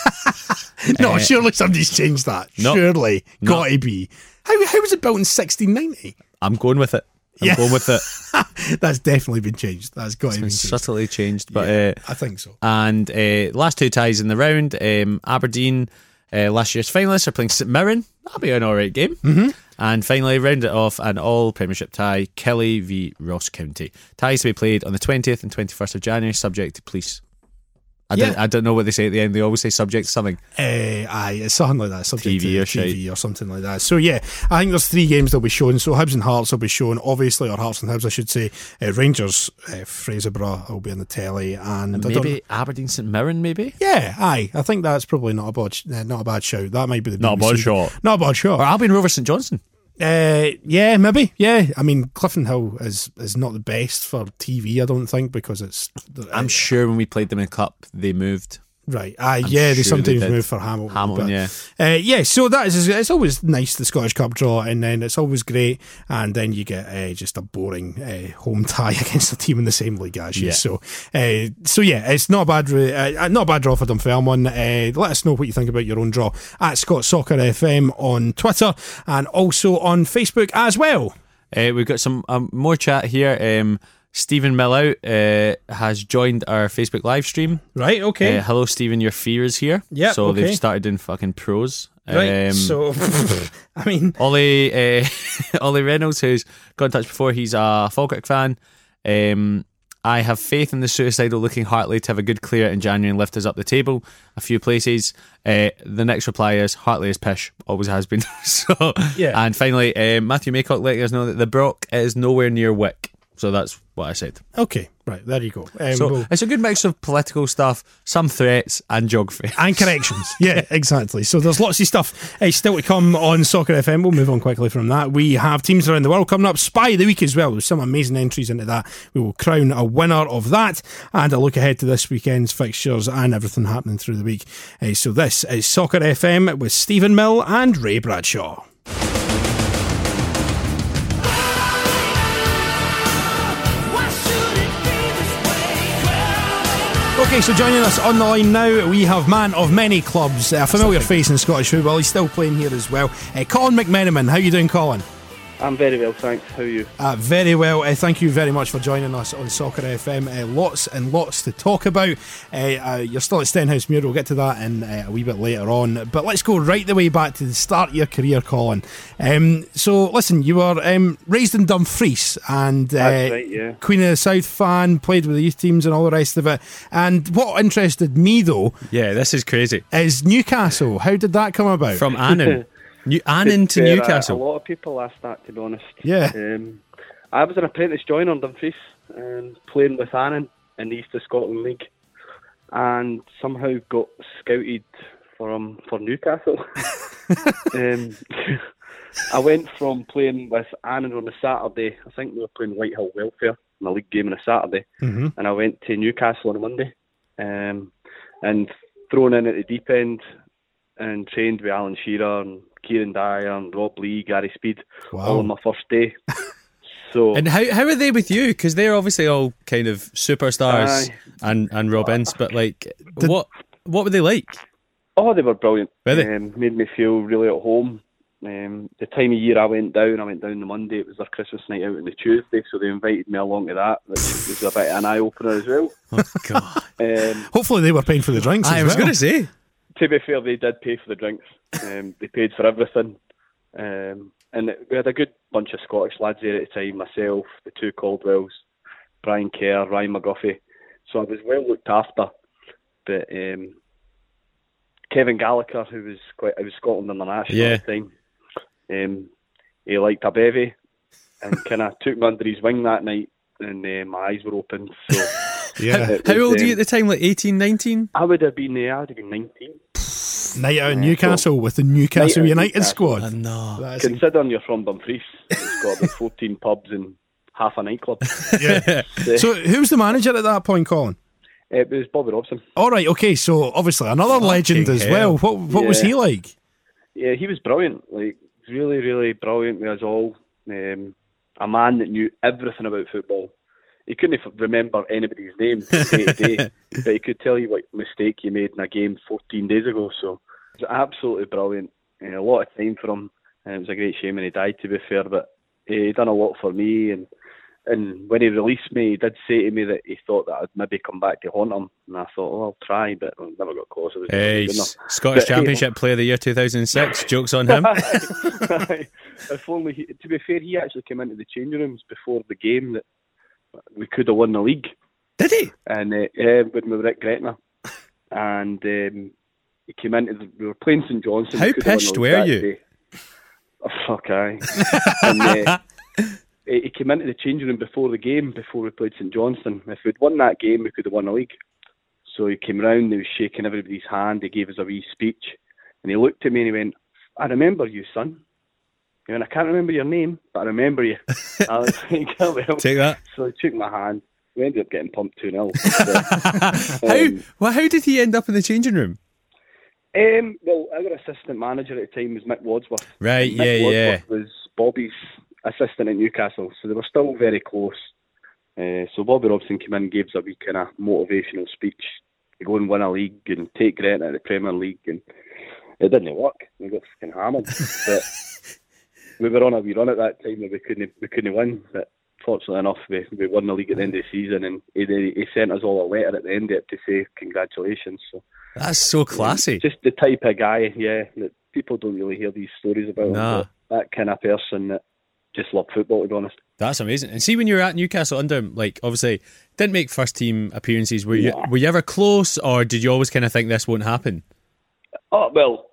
no, Uh, surely somebody's changed that. no. surely. Got to be. How, how was it built in 1690? I'm going with it. I'm Yeah. going with it. That's definitely been changed. That's got to be It's changed. subtly changed. But Yeah, uh, I think so. And uh, last two ties in the round um, Aberdeen, uh, last year's finalists, are playing St Mirren. That'll be an alright game. Mm-hmm. And finally, round it off an all Premiership tie Killie v Ross County. Ties to be played on the 20th and 21st of January, subject to police I, Yeah. don't, I don't know what they say at the end. They always say subject something. Uh, aye, it's something like that. Subject TV to or TV or something like that. So yeah, I think there's three games that'll be shown. So Hibs and Hearts will be shown, obviously, or Hearts and Hibs, I should say. Uh, Rangers, uh, Fraserburgh will be on the telly, and, don't- Maybe Aberdeen St Mirren, maybe? yeah, aye, I think that's probably not a bad, uh, not a bad shout. That might be the Not a bad BBC. shot. Not a bad shot. Or Albion Rovers St Johnstone. Uh, yeah, maybe. Yeah, I mean, Clifton Hill is is not the best for TV. I don't think because it's. I'm sure when we played them in Cup, they moved. Right. Ah, yeah, they sure sometimes they move for Hamilton. Hamilton, but, yeah. Uh, yeah, so that is it's always nice the Scottish Cup draw, and then it's always great, and then you get uh, just a boring uh, home tie against a team in the same league as you. Yeah. So, uh, so yeah, it's not a bad, re- uh, not a bad draw for Dunfermline. Uh, let us know what you think about your own draw at Scott Soccer FM on Twitter and also on Facebook as well. Uh, we've got some um, more chat here. Um, Stephen Millout uh, has joined our Facebook live stream. Right. Okay. Uh, hello, Stephen. Your fear is here. Yeah, So okay. they've started doing fucking pros. right. Um, so, I mean, Ollie uh, Ollie Reynolds, who's got in touch before, he's a Falkirk fan. Um, I have faith in the suicidal looking Hartley to have a good clear in January and lift us up the table a few places. Uh, the next reply is Hartley is pish, always has been. so Yeah. And finally, um, Matthew Maycock letting us know that the Broch is nowhere near Wick. So that's what I said. okay. Right. There you go. Um, So we'll- it's a good mix of political stuff, some threats, and geography. and corrections. Yeah, exactly. So there's lots of stuff uh, still to come on Soccer FM. We'll move on quickly from that. We have teams around the world coming up. Spy of the week as well. There's some amazing entries into that. We will crown a winner of that and a look ahead to this weekend's fixtures and everything happening through the week. Uh, so this is Soccer FM with Stephen Mill and Ray Bradshaw. Okay, so joining us on the line now, we have man of many clubs, a familiar face in Scottish football. He's still playing here as well. Uh, Colin McMenamin, how you doing, Colin? I'm very well, thanks. How are you? Uh, very well. Uh, thank you very much for joining us on Soccer FM. Uh, lots and lots to talk about. Uh, uh, you're still at Stenhousemuir. We'll get to that in uh, a wee bit later on. But let's go right the way back to the start of your career, Colin. Um, so, listen, you were um, raised in Dumfries and uh, right, yeah. Queen of the South fan, played with the youth teams and all the rest of it. And what interested me, though, Yeah, this is crazy. is Newcastle. How did that come about? From Annan. New, Annan to Fair, uh, Newcastle. A lot of people ask that, to be honest. Yeah. Um, I was an apprentice joiner in Dumfries and playing with Annan in the East of Scotland League, and somehow got scouted for um, for Newcastle. um, I went from playing with Annan on a Saturday. I think we were playing Whitehill Welfare in a league game on a Saturday, Mhm. and I went to Newcastle on a Monday, um, and thrown in at the deep end and trained with Alan Shearer and Kieran Dyer and Rob Lee, Gary Speed, all on my first day. So And how how are they with you? Because they're obviously all kind of superstars Aye. and and Robins, but like, what what were they like? Oh, they were brilliant. Were they? Um, made me feel really at home. Um, the time of year I went down, I went down the Monday. It was their Christmas night out on the Tuesday, so they invited me along to that, which was a bit of an eye opener as well. Oh God! Um, Hopefully, they were paying for the drinks. I as was well. going to say. To be fair, they did pay for the drinks. Um, they paid for everything. Um, and we had a good bunch of Scottish lads there at the time. Myself, the two Caldwells, Brian Kerr, Ryan McGuffie. So I was well looked after. But um, Kevin Gallacher, who was quite, I was Scotland international Yeah. at the time, um, he liked a bevy and kind of took me under his wing that night. And uh, my eyes were open. So Yeah. it How old were you at the time? Like 18, 19? I would have been, uh, I would have been 19. Night out in Yeah, Newcastle with the Newcastle United Newcastle. squad. no. That's Considering you're from Dumfries, it's got about 14 pubs and half a nightclub. yeah. Uh, So, who's the manager at that point, Colin? it was Bobby Robson. All right, okay. So, obviously, another legend as hell. well. What what was he like? Yeah, he was brilliant. Like really, really brilliant with us all. Um, a man that knew everything about football. He couldn't f- remember anybody's name day to day, but he could tell you what mistake you made in a game 14 days ago. So it was absolutely brilliant. Uh, a lot of time for him. And it was a great shame when he died, to be fair. But he done a lot for me. And and when he released me, he did say to me that he thought that I'd maybe come back to haunt him. And I thought, oh, I'll try, but I never got close. Hey, Scottish But, hey, Championship Player of the Year 2006. Jokes on him. if only he, to be fair, he actually came into the changing rooms before the game that we could have won the league, Did he? and uh, yeah, when we were at Gretna, and um, he came into. The, we were playing St Johnstone. How We could've won the pissed were you? day. Oh, fuck aye. and, uh, he he came into the changing room before the game, before we played St Johnstone. If we'd won that game, we could have won the league. So he came round, he was shaking everybody's hand, he gave us a wee speech, and he looked at me and he went, I remember you, son. He went, I can't remember your name, but I remember you. I was like, "Oh, well." Take that. So he took my hand. We ended up getting pumped 2 0. How well? How did he end up in the changing room? Um, well, our assistant manager at the time was Mick Wadsworth. Right, Mick yeah, yeah. Was Bobby's assistant at Newcastle, so they were still very close. Uh, so Bobby Robson came in and gave us a wee kind of motivational speech to go and win a league and take Gretna to the Premier League, and it didn't work. We got fucking hammered. but we were on a wee run at that time where we couldn't we couldn't win. But fortunately enough, we, we won the league at the end of the season, and he, he sent us all a letter at the end of it to say congratulations. So That's so classy. just the type of guy, yeah, that people don't really hear these stories about. him, Nah. but that kind of person that just loved football, to be honest. That's amazing. And see, when you were at Newcastle under him, like obviously didn't make first team appearances. Were you Yeah. were you ever close, or did you always kind of think this won't happen? Oh well,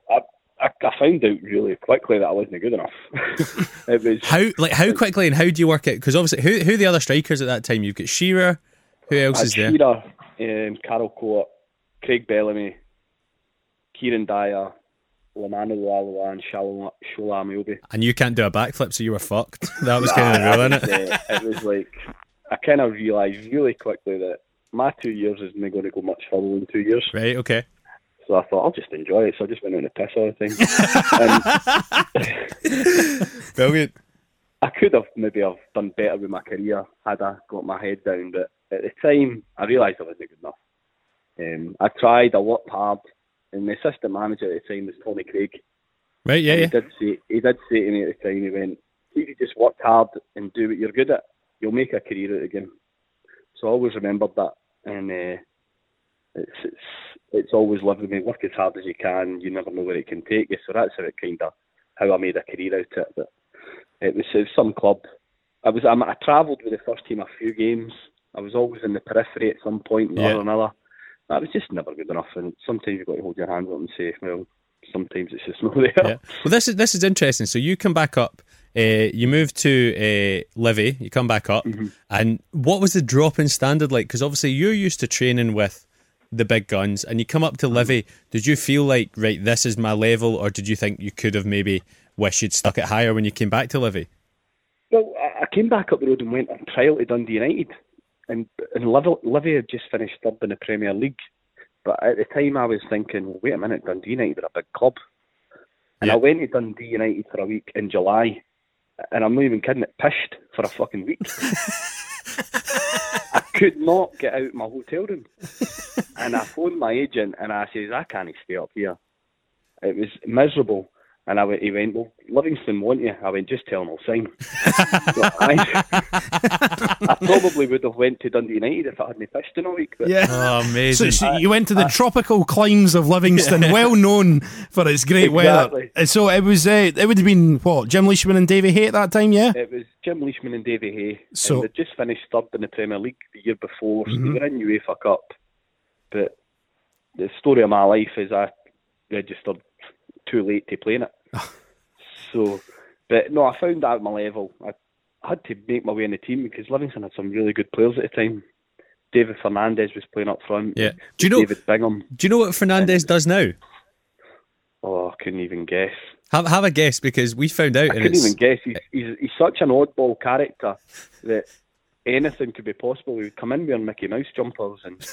I, I, found out really quickly that I wasn't good enough. it was How like how quickly and how do you work it? Because obviously, who who are the other strikers at that time? You've got Shearer. Who else uh, is there? Shearer, um, Carl Cort, Craig Bellamy, Kieran Dyer, Lomana LuaLua, and Shola Shola Ameobi. And you can't do a backflip, so you were fucked. That was kind of the rule, innit? Uh, it was like I kind of realised really quickly that my two years isn't going to go much further than two years. Right. Okay. So I thought I'll just enjoy it. So I just went in the piss all the time. and Brilliant. I could have maybe have done better with my career had I got my head down, but at the time I realised I wasn't good enough. Um, I tried, I worked hard, and the assistant manager at the time was Tommy Craig. Right. Yeah. He did say he did say to me at the time, he went, "If you just work hard and do what you're good at, you'll make a career out of the game." So I always remembered that, and uh, it's it's it's always with me. Work as hard as you can. You never know where it can take you. So that's how it kind of how I made a career out of it. But it was, it was some club. I was I'm, I travelled with the first team a few games. I was always in the periphery at some point Yeah. or another. I was just never good enough, and sometimes you've got to hold your hands up and say, well, sometimes it's just not there. Yeah. Well, this is this is interesting. So you come back up. Uh, you move to uh, Livy. You come back up, Mm-hmm. and what was the drop in standard like? Because obviously you're used to training with the big guns, and you come up to Mm-hmm. Livy. Did you feel like right, this is my level, or did you think you could have maybe wished you'd stuck it higher when you came back to Livy? Well, I- came back up the road and went on trial to Dundee United, and and Livy, had just finished third in the Premier League. But at the time, I was thinking, well, wait a minute, Dundee United are a big club, and Yeah. I went to Dundee United for a week in July, and I'm not even kidding, it pished for a fucking week. Could not get out of my hotel room, and I phoned my agent and I says, I can't stay up here. It was miserable. And I went, he went, well, Livingston want you. I went, just tell him I'll sign. So I, I probably would have went to Dundee United if I hadn't pitched in a week. But Yeah. Oh, amazing! so you went to the tropical climes of Livingston, well known for its great weather. Exactly. Uh, So it was. Uh, it would have been what Jim Leishman and Davy Hay at that time, yeah. it was Jim Leishman and Davy Hay. So- and they just finished third in the Premier League the year before. So Mm-hmm. they were in UEFA Cup. But the story of my life is I registered too late to play in it. so, but no, I found out my level. I, I had to make my way in the team because Livingston had some really good players at the time. David Fernandez was playing up front. Yeah. Do you know- David Bingham? Do you know what Fernandez does now? Oh, I couldn't even guess. Have have a guess because we found out, I couldn't it's even guess. He's, he's he's such an oddball character that anything could be possible. He would come in wearing Mickey Mouse jumpers and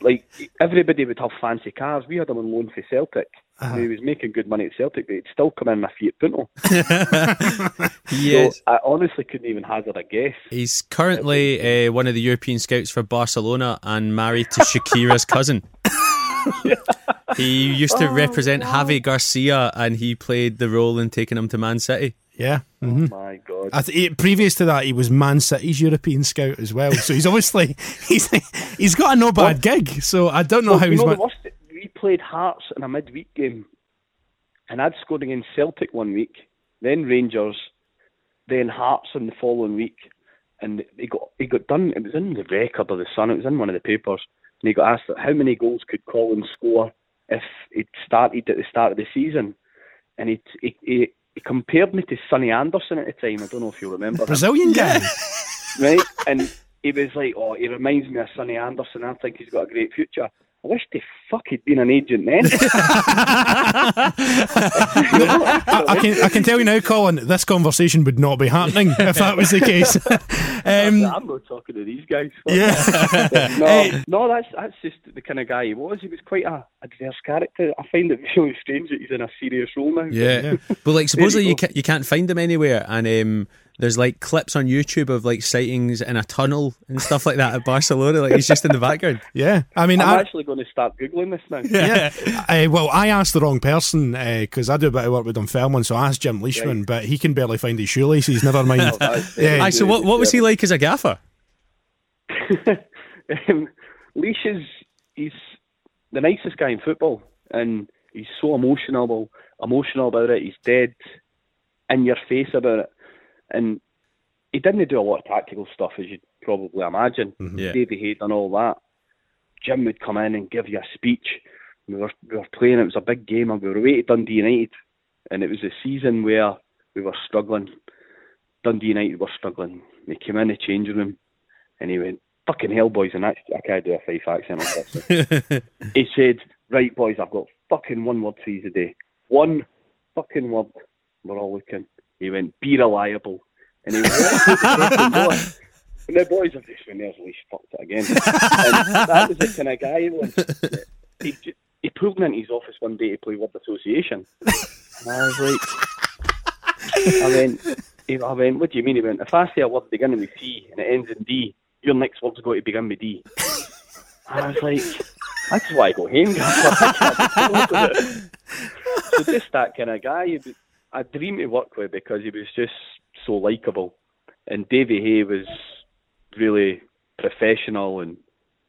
like everybody would have fancy cars. We had him on loan for Celtic. He was making good money at Celtic, but he'd still come in in a Fiat Punto. he So. I honestly couldn't even hazard a guess. He's currently uh, one of the European scouts for Barcelona and married to Shakira's cousin. he used to represent Javi Garcia and he played the role in taking him to Man City. Yeah. hmm My God. I th- he- previous to that, he was Man City's European scout as well. So he's obviously he's he's got a no bad gig. So I don't know Well, how you he's. know ma- the worst? We played Hearts in a midweek game, and I'd scored against Celtic one week, then Rangers, then Hearts in the following week, and he got he got done. It was in the record of the Sun. It was in one of the papers. And he got asked how many goals could Colin score if he'd started at the start of the season, and he he, he, he compared me to Sonny Anderson at the time. I don't know if you remember. him. Brazilian guy. right? And he was like, "Oh, he reminds me of Sonny Anderson. I think he's got a great future." I wish the fuck he'd been an agent then. I, I can I can tell you now, Colin, this conversation would not be happening if that was the case. um, I'm not talking to these guys. yeah. no, Hey. no, that's that's just the kind of guy he was. He was quite a adverse character. I find it really strange that he's in a serious role now. Yeah. But like supposedly you you go. can't, you can't find him anywhere and um there's like clips on YouTube of like sightings in a tunnel and stuff like that at Barcelona. Like he's just in the background. yeah. I mean, I'm I, actually going to start googling this now. yeah. uh, well, I asked the wrong person because I do a bit of work with Dunfermline, so I asked Jim Leishman, Right. but he can barely find his shoelaces. Never mind. Oh, Yeah. very Aye, so what what was he like as a gaffer? um, Leash is he's the nicest guy in football, and he's so emotional, emotional about it. He's dead in your face about it, and he didn't do a lot of tactical stuff, as you'd probably imagine. Mm-hmm. Yeah. Davy Hay done all that. Jim would come in and give you a speech. We were we were playing. It was a big game, and we were away to Dundee United, and it was a season where we were struggling. Dundee United were struggling. They came in the changing room, and he went, "Fucking hell, boys!" And that's, I can't do a Fife accent like this. he said, "Right, boys, I've got fucking one word for you today. One fucking word. We're all looking." He went, "Be reliable," and he. And the boys have just went, "There's Leash fucked it again." and that was the kind of guy he was. He, he pulled me into his office one day to play word association. And I was like, I went, he- I went, what do you mean? He went, if I say a word beginning with C and it ends in D, your next word's got to begin with D. And I was like, that's why I go home. so just that kind of guy. I dream to work with because he was just so likable. And Davy Hay was really professional and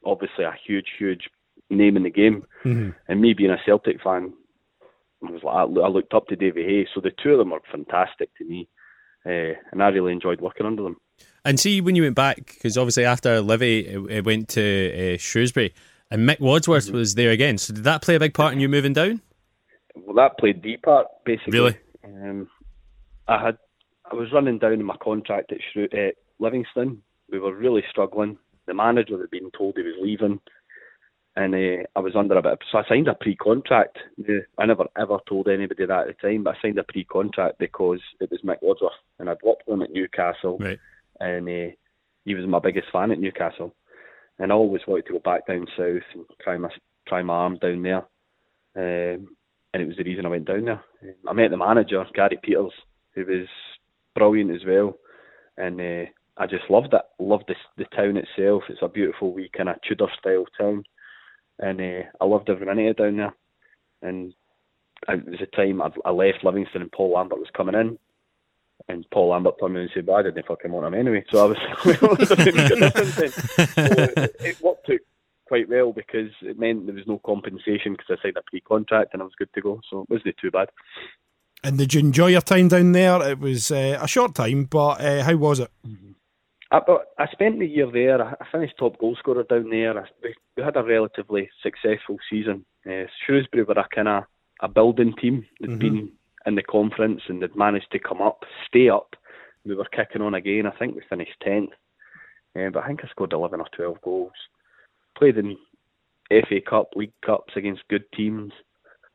obviously a huge, huge name in the game. And me being a Celtic fan, I was like I looked up to Davy Hay. So the two of them were fantastic to me, uh, and I really enjoyed working under them. And see when you went back because obviously after Livy it, it went to uh, Shrewsbury and Mick Wadsworth Mm-hmm. was there again. So did that play a big part in you moving down? Well, that played D part basically. Really? Um, I had I was running down in my contract at Shrew- uh, Livingston. We were really struggling. The manager had been told he was leaving, and uh, I was under a bit. Of, so I signed a pre-contract. I never ever told anybody that at the time, but I signed a pre-contract because it was Mick Wadsworth, and I'd worked with him at Newcastle, Right. and uh, he was my biggest fan at Newcastle. And I always wanted to go back down south and try my try my arm down there. Um, and it was the reason I went down there. Um, I met the manager, Gary Peters, who was brilliant as well, and uh, I just loved it. Loved the the town itself. It's a beautiful wee kind of Tudor style town, and uh, I loved every minute down there. And it was a time I, I left Livingston and Paul Lambert was coming in. And Paul Lambert turned me and said, I didn't fucking want him anyway. So I was, it worked out quite well because it meant there was no compensation because I signed a pre-contract and I was good to go. So it wasn't too bad. And did you enjoy your time down there? It was uh, a short time, but uh, how was it? I, I spent the year there. I finished top goal scorer down there. I, we, had a relatively successful season. Uh, Shrewsbury were a kind of a building team. They'd been in the conference and they'd managed to come up, stay up. We were kicking on again. I think we finished tenth, uh, but I think I scored eleven or twelve goals. Played in FA Cup, League Cups against good teams,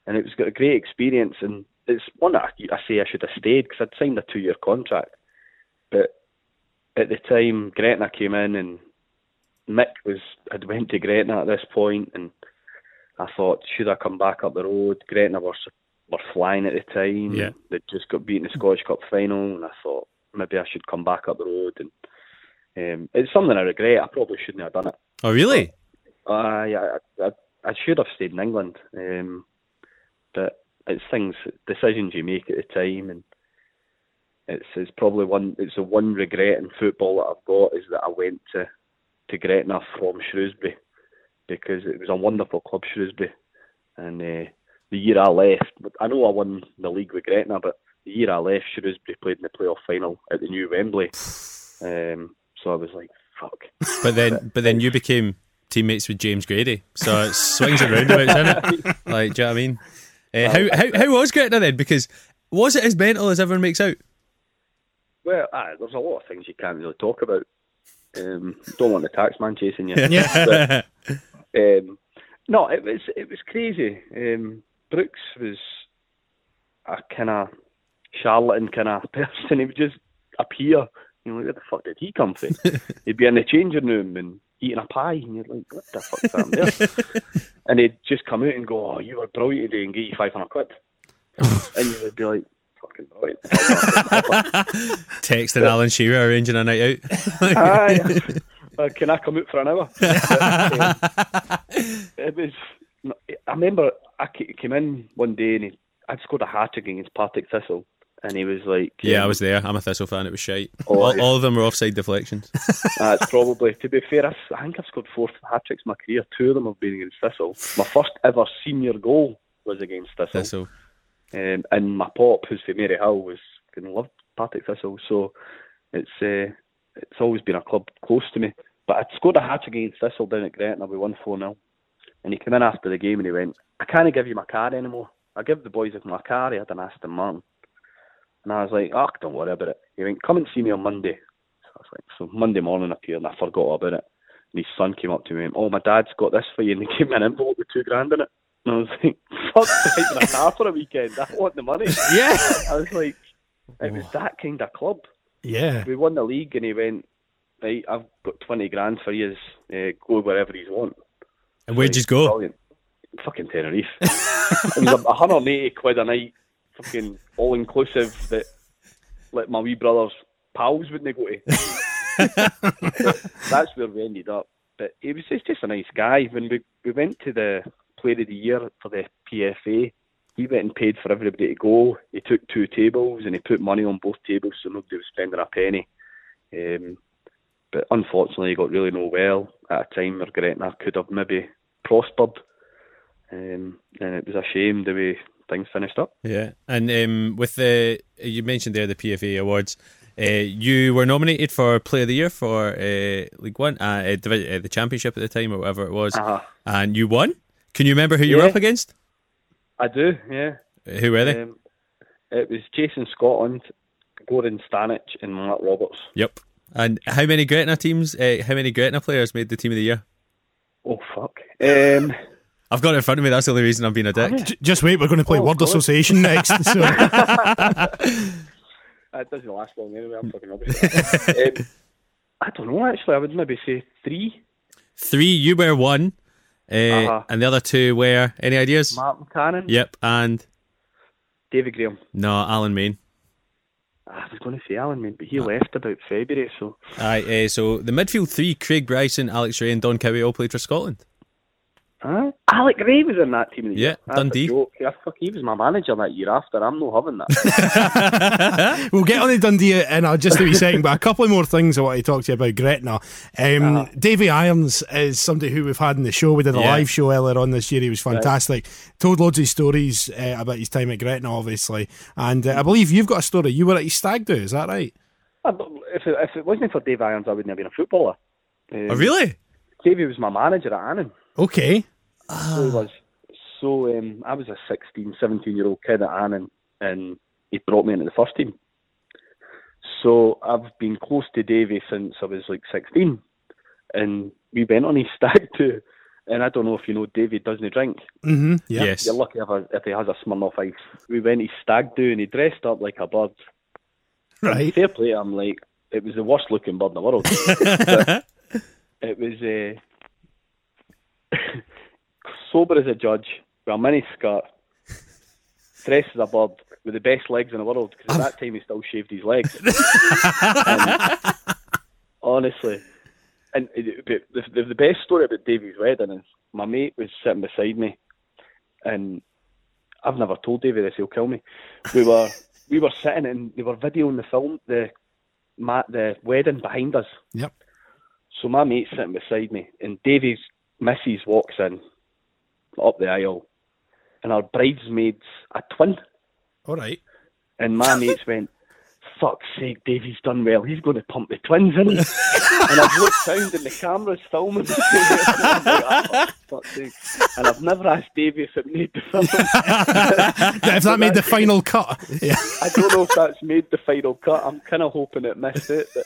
and it was got a great experience. And it's one that I, I say I should have stayed because I'd signed a two-year contract, but at the time Gretna came in and Mick was had went to Gretna at this point and I thought should I come back up the road Gretna were were flying at the time Yeah. they'd just got beaten in the Scottish Cup final and I thought maybe I should come back up the road and um, it's something I regret I probably shouldn't have done it Oh really? I I, I, I should have stayed in England um, but it's things decisions you make at the time and it's it's probably one it's the one regret in football that I've got is that I went to to Gretna from Shrewsbury because it was a wonderful club Shrewsbury. And uh, the year I left I know I won the league with Gretna but the year I left Shrewsbury played in the playoff final at the new Wembley. Um, so I was like fuck. But then but then you became teammates with James Grady, so it swings and roundabouts, isn't it? Like, do you know what I mean? Uh, how, how how was Gretna then? Because was it as mental as everyone makes out? Well, aye, there's a lot of things you can't really talk about. Um, don't want the tax man chasing you. Yeah. But, um, no, it was it was crazy. Um, Brooks was a kind of charlatan kind of person. He would just appear. You know, where the fuck did he come from? he'd be in the changing room and eating a pie, and you're like, what the fuck's that there? and he'd just come out and go, "Oh, you were brilliant today," and get you five hundred quid. and you would be like, "Fucking brilliant." Texting Alan Shearer arranging a night out. Aye. Uh, can I come out for an hour? But, um, it was. I remember I came in one day and he, I'd scored a hat trick against Partick Thistle, and he was like, yeah, I um, was there. I'm a Thistle fan. It was shite. Oh, all, all of them were offside deflections. That's probably, to be fair, I, I think I've scored four hat tricks in my career. Two of them have been against Thistle. My first ever senior goal was against Thistle. Thistle. Um, and my pop, who's from Maryhill, was fucking loved Partick Thistle. So it's uh, it's always been a club close to me. But I'd scored a hat against Thistle down at Gretna. We won 4 0. And he came in after the game and he went, I can't give you my car anymore. I give the boys my car. He had an Aston Martin. And I was like, oh, don't worry about it. He went, come and see me on Monday. So I was like, so Monday morning appeared and I forgot about it. And his son came up to me and went, oh, my dad's got this for you. And he gave me an envelope with two grand in it. And I was like, fuck, taking a car for a weekend. I want the money. Yeah. I was like, it was that kind of club. Yeah. We won the league and he went, right, I've got 20 grand for you. Uh, go wherever you want. And where'd you go? Brilliant. Fucking Tenerife. it was a 180 quid a night, fucking all inclusive that like my wee brother's pals wouldn't go to. That's where we ended up. But he was just, just a nice guy. When we, we went to the Player of the Year for the PFA, he went and paid for everybody to go. He took two tables and he put money on both tables so nobody was spending a penny. Um, but unfortunately, he got really no well at a time where Gretna could have maybe prospered. Um, and it was a shame the way things finished up. Yeah, and um, with the you mentioned there the PFA awards, uh, you were nominated for Player of the Year for uh, League One, uh, uh, uh, the Championship at the time or whatever it was, Uh-huh. and you won. Can you remember who you were up against? I do, yeah. Uh, Who were they? Um, it was Jason Scotland, Gordon Stanich, and Mark Roberts. yep. And how many Gretna teams? Uh, how many Gretna players made the Team of the Year? Oh fuck! Um, I've got it in front of me. That's the only reason I'm being a dick. J- Just wait, we're going to play Oh, word God. association next. So. it doesn't last long anyway. I'm fucking rubbish. um, I don't know. Actually, I would maybe say three. Three, you were one, uh, Uh-huh. and the other two were any ideas? Martin Canning, Yep, and David Graham. no, Alan Main. I was going to say Alan, man, but he left about February, so Aye, uh, so the midfield three: Craig Bryson, Alex Rae, and Don Cowie all played for Scotland. Huh? Alec Rae was in that team. Yeah. That's Dundee. Yeah, fuck, he was my manager that year after. I'm not having that. We'll get on to Dundee in uh, just a wee second, but a couple of more things I want to talk to you about Gretna. Um, Davy Irons is somebody who we've had in the show. We did a Yeah. live show earlier on this year. He was fantastic. Told loads of stories uh, about his time at Gretna, obviously. And uh, I believe you've got a story. You were at his stag do, is that right? I if, it, if it wasn't for Dave Irons, I wouldn't have been a footballer. Um, Oh, really? Davey was my manager at Annan. Okay. So he was. So um, I was a 16, 17 year old kid at Annan, and he brought me into the first team. So I've been close to Davy since I was like 16, and we went on his stag do. And I don't know if you know, Davy doesn't drink. Mm-hmm. Yeah. Yes. You're lucky if, I, if he has a Smirnoff Ice. We went his stag do, and he dressed up like a bird. Right. Fair play, I'm like it was the worst looking bird in the world. It was uh, sober as a judge, with a mini skirt, dressed as a bird, with the best legs in the world. Because at that time he still shaved his legs. And um, honestly, and uh, the, the, the best story about Davy's wedding is my mate was sitting beside me, and I've never told Davy this; he'll kill me. We were we were sitting and they were videoing the film, the ma- the wedding behind us. Yep. So my mate's sitting beside me, and Davy's missus walks in up the aisle, and our bridesmaid's a twin. All right. And my mates went, fuck's sake, Davey's done well. He's going to pump the twins, isn't and I've looked round and the camera's filming. I'm like, oh, fuck's sake. And I've never asked Davey if it made the film. if that made the final cut. Yeah. I don't know if that's made the final cut. I'm kind of hoping it missed it. But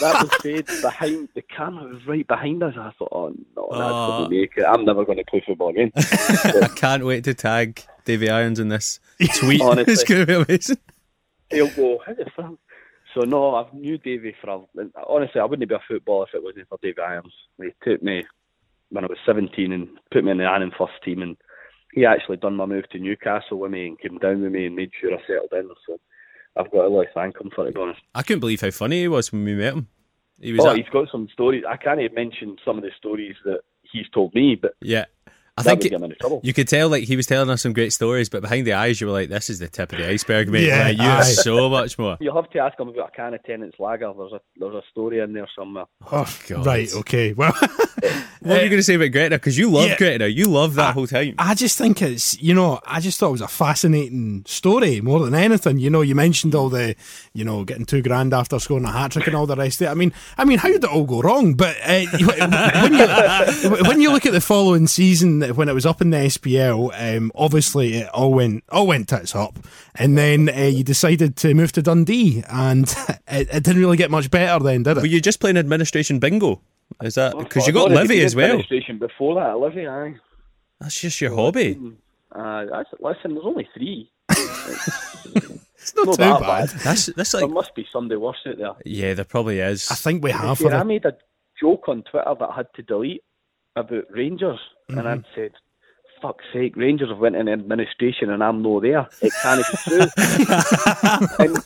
that was said behind the camera was right behind us. I thought, oh no, that's Oh. going to make it. I'm never going to play football again. I can't wait to tag Davy Irons in this tweet. Honestly. it's going to be amazing. He'll go, how the fuck? So no, I've knew Davy for a, honestly, I wouldn't be a footballer if it wasn't for Davy Irons. He took me when I was 17 and put me in the Annan first team, and he actually done my move to Newcastle with me and came down with me and made sure I settled in. So I've got a lot to thank him for, to be honest. I couldn't believe how funny he was when we met him. He was Oh, at- he's got some stories. I can't even mention some of the stories that he's told me, but yeah. I that think would it- get him into trouble. you could tell like he was telling us some great stories, but behind the eyes you were like, "This is the tip of the iceberg, mate. Yeah, like, you aye. have so much more." You'll have to ask him about a can of Tennent's lager. There's a there's a story in there somewhere. Oh, God. Right, okay. Well, What are you going to say about Greta? Because you love Yeah. Gretna. You love that whole time. I just think it's, you know, I just thought it was a fascinating story more than anything. You know, you mentioned all the, you know, getting two grand after scoring a hat trick and all the rest of it. I mean, I mean, how did it all go wrong? But uh, when you when you look at the following season when it was up in the SPL, um, obviously it all went all went tits up, and then uh, you decided to move to Dundee, and it, it didn't really get much better then, did it? Were it? you just playing administration bingo? Is that because you got already Livy as well? Administration before that, Livy, aye. That's just your hobby. Uh, that's, listen, there's only three. It's not not too that bad. bad. That's that's There must be somebody worse out there. yeah, there probably is. I think we have. See, For I made a joke on Twitter that I had to delete about Rangers, and Mm-hmm. I'd said, "Fuck's sake, Rangers have went in administration and I'm no there. It can't be true." and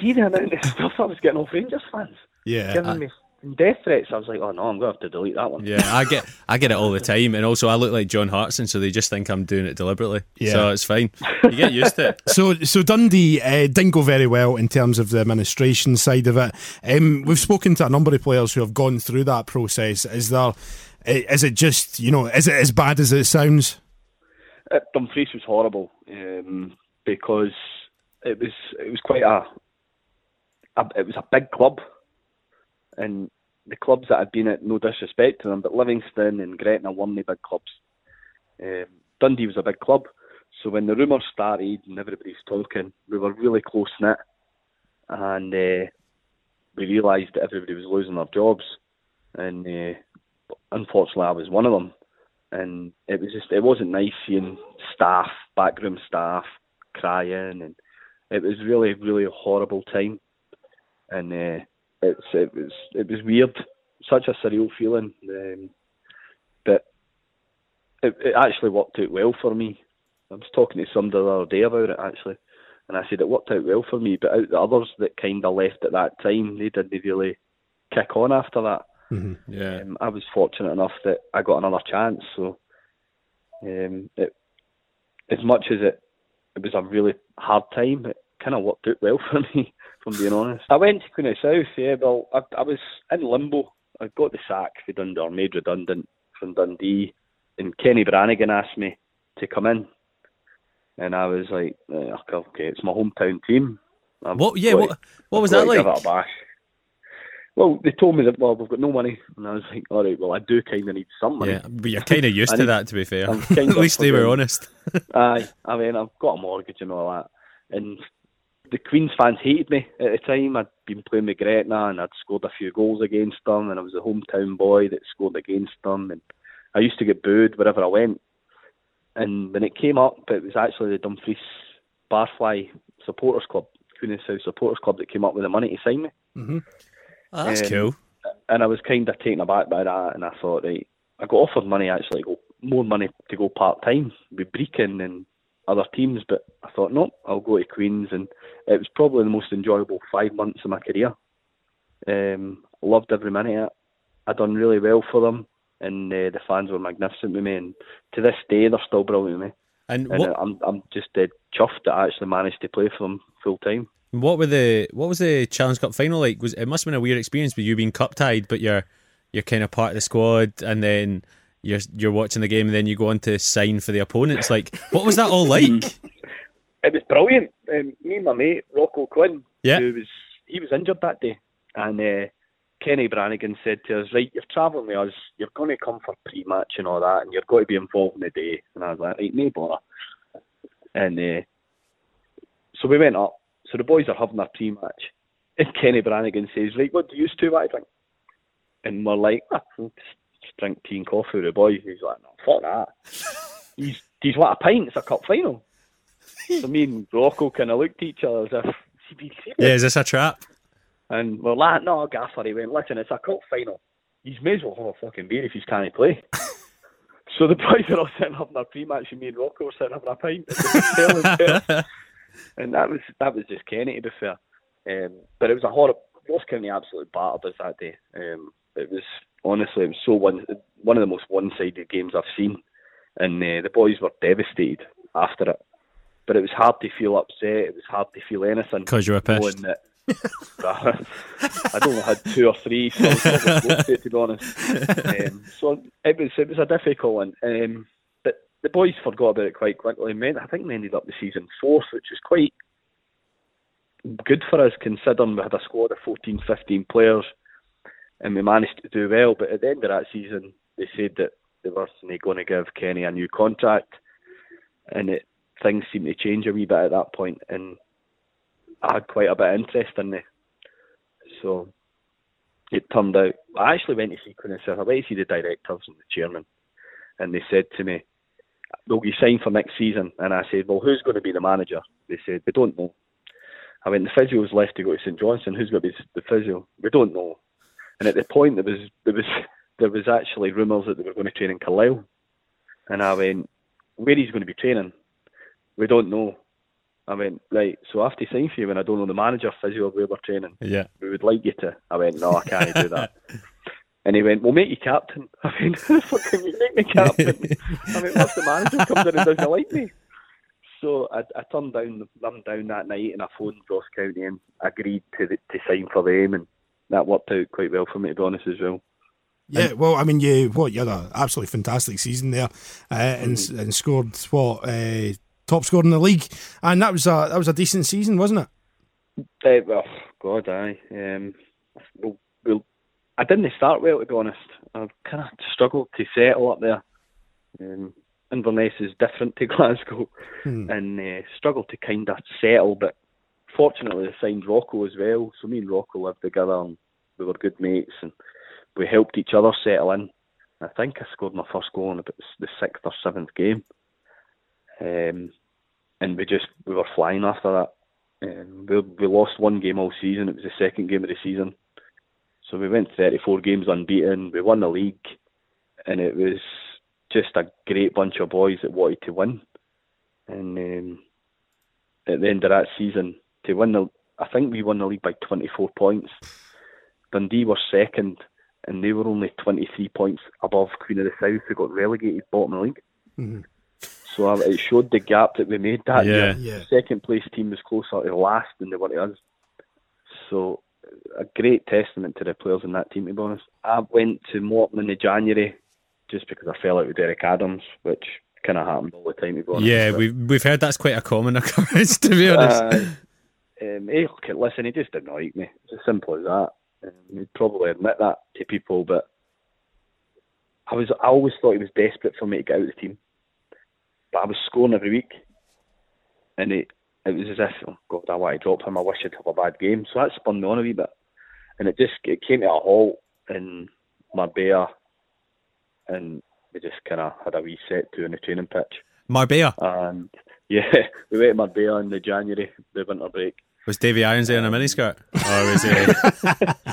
see the amount of stuff I was getting off Rangers fans, yeah, giving I- me death threats. I was like, "Oh no, I'm going to have to delete that one." Yeah, I get I get it all the time, and also I look like John Hartson, so they just think I'm doing it deliberately. Yeah. So it's fine. You get used to it. So, so Dundee uh, didn't go very well in terms of the administration side of it. Um, we've spoken to a number of players who have gone through that process. Is there, is it just you know, is it as bad as it sounds? Uh, Dumfries was horrible um, because it was it was quite a, a it was a big club, and the clubs that I'd been at, no disrespect to them, but Livingston and Gretna weren't the big clubs. Um, Dundee was a big club, so when the rumours started and everybody was talking, we were really close knit, and uh, we realised that everybody was losing their jobs, and uh, unfortunately, I was one of them. And it was just it wasn't nice seeing staff, backroom staff, crying, and it was really really a horrible time, and uh, it's it was it was weird, such a surreal feeling, um, but it, it actually worked out well for me. I was talking to somebody the other day about it actually, and I said it worked out well for me, but out the others that kind of left at that time, they didn't really kick on after that. Yeah. Um, I was fortunate enough that I got another chance. So, um, it, as much as it it was a really hard time, it kind of worked out well for me. If I'm being honest, I went to Queen of South. Yeah, well, I, I was in limbo. I got the sack for Dundee, or made redundant from Dundee, and Kenny Brannigan asked me to come in, and I was like, eh, okay, it's my hometown team. I've What? Yeah. What? What was that like? Give it a bash. Well, they told me that well we've got no money, and I was like, all right, well I do kind of need some money. Yeah, but you're kind of used to that, to be fair. At least they were honest. Aye, I mean I've got a mortgage and all that, and the Queens fans hated me at the time. I'd been playing with Gretna and I'd scored a few goals against them, and I was a hometown boy that scored against them, and I used to get booed wherever I went. And when it came up, it was actually the Dumfries Barfly Supporters Club, Queen of South Supporters Club, that came up with the money to sign me. Mm-hmm. Oh, that's Um, cool. and I was kind of taken aback by that, and I thought, right, I got offered money actually, more money to go part time with Brechin and other teams, but I thought, no, I'll go to Queens, and it was probably the most enjoyable five months of my career. Um, loved every minute of it. I done really well for them, and uh, the fans were magnificent with me, and to this day they're still brilliant with me. And And what? uh, I'm I'm just dead chuffed that I actually managed to play for them full time. What were the? What was the Challenge Cup final like? Was it must have been a weird experience with you being cup tied, but you're you're kind of part of the squad, and then you're you're watching the game, and then you go on to sign for the opponents. Like, what was that all like? it was brilliant. Um, me and my mate Rocco Quinn, Yeah. who was he was injured that day, and uh, Kenny Brannigan said to us, "Right, you're travelling with us. You're going to come for pre-match and all that, and you're going to be involved in the day." And I was like, "Right, no bother." And uh, so we went up. So the boys are having their pre-match, and Kenny Brannigan says, "Right, what do you want to drink?" And we're like, ah, we'll just drink tea and coffee with the boys. He's like, "No, fuck that." He's he's what a pint. It's a cup final. so me and Rocco kind of looked at each other as if, "Is he being serious?" Yeah, is this a trap? And we're like, no, Gaffer, he went, listen, it's a cup final. He's may as well have a fucking beer if he's can't play. so the boys are all sitting having a pre-match and me and Rocco were sitting having a pint. and that was that was just Kenny, to be fair. Um, but it was a horrible, Ross County absolutely battered us that day. Um, it was, honestly, it was so one, one of the most one-sided games I've seen. And uh, the boys were devastated after it. But it was hard to feel upset. It was hard to feel anything because you were pissed. that I'd only had two or three, so I to it, to be honest. Um, so it was it was a difficult one. Um, the boys forgot about it quite quickly. I think we ended up the season fourth, which was quite good for us considering we had a squad of 14, 15 players and we managed to do well. But at the end of that season, they said that they were going to give Kenny a new contract, and it, things seemed to change a wee bit at that point. and I had quite a bit of interest in it. So it turned out I actually went to see Queen and said I went to see the directors and the chairman, and they said to me, "Will you sign for next season?" And I said, "Well, who's going to be the manager?" They said, "We don't know." I went, "The physio's left to go to St Johnstone. Who's going to be the physio?" We don't know. And at the point there was there was there was actually rumours that they were going to train in Carlisle, and I went, "Where he's going to be training? We don't know." I went, right, so I have to sign for you when I don't know the manager, physio, where we're training. Yeah. We would like you to. I went, no, I can't do that. and he went, we'll make you captain. I mean, can you make me captain? I mean, what's the manager comes in and doesn't like me? So I, I turned down them down that night and I phoned Ross County and agreed to the, to sign for them and that worked out quite well for me to be honest as well. Yeah, well, I mean, you what you had an absolutely fantastic season there, uh, and and scored what uh, top scorer in the league, and that was a that was a decent season, wasn't it? Uh, well, God, aye. Um, well, well, I didn't start well, to be honest. I kind of struggled to settle up there. Um, Inverness is different to Glasgow, and uh, struggled to kind of settle. But fortunately, I signed Rocco as well. So me and Rocco lived together, and we were good mates, and we helped each other settle in. I think I scored my first goal in about the sixth or seventh game, um, and we just we were flying after that. Um, we, we lost one game all season. It was the second game of the season. So we went 34 games unbeaten. We won the league, and it was just a great bunch of boys that wanted to win. And um, at the end of that season, to win the, I think we won the league by 24 points. Dundee were second, and they were only 23 points above Queen of the South, who got relegated bottom of the league. So uh, it showed the gap that we made that Yeah. year. Yeah. Second place team was closer to last than they were to us. So a great testament to the players in that team, to be honest. I went to Morton in the January just because I fell out with Derek Adams, which kind of happened all the time, to be honest. Yeah, But, we've we've heard that's quite a common occurrence, to be honest. uh, um, hey, look, listen, he just like me. It's as simple as that. Um, he'd probably admit that to people, but I was I always thought he was desperate for me to get out of the team. But I was scoring every week, and it it was as if, oh God, I want to drop him. I wish he'd have a bad game. So that spun me on a wee bit, and it just it came to a halt in Marbella, and we just kind of had a wee set to in the training pitch. Marbella And yeah, we went to Marbella in the January, the winter break. was Davy Irons there in a miniskirt, or was he?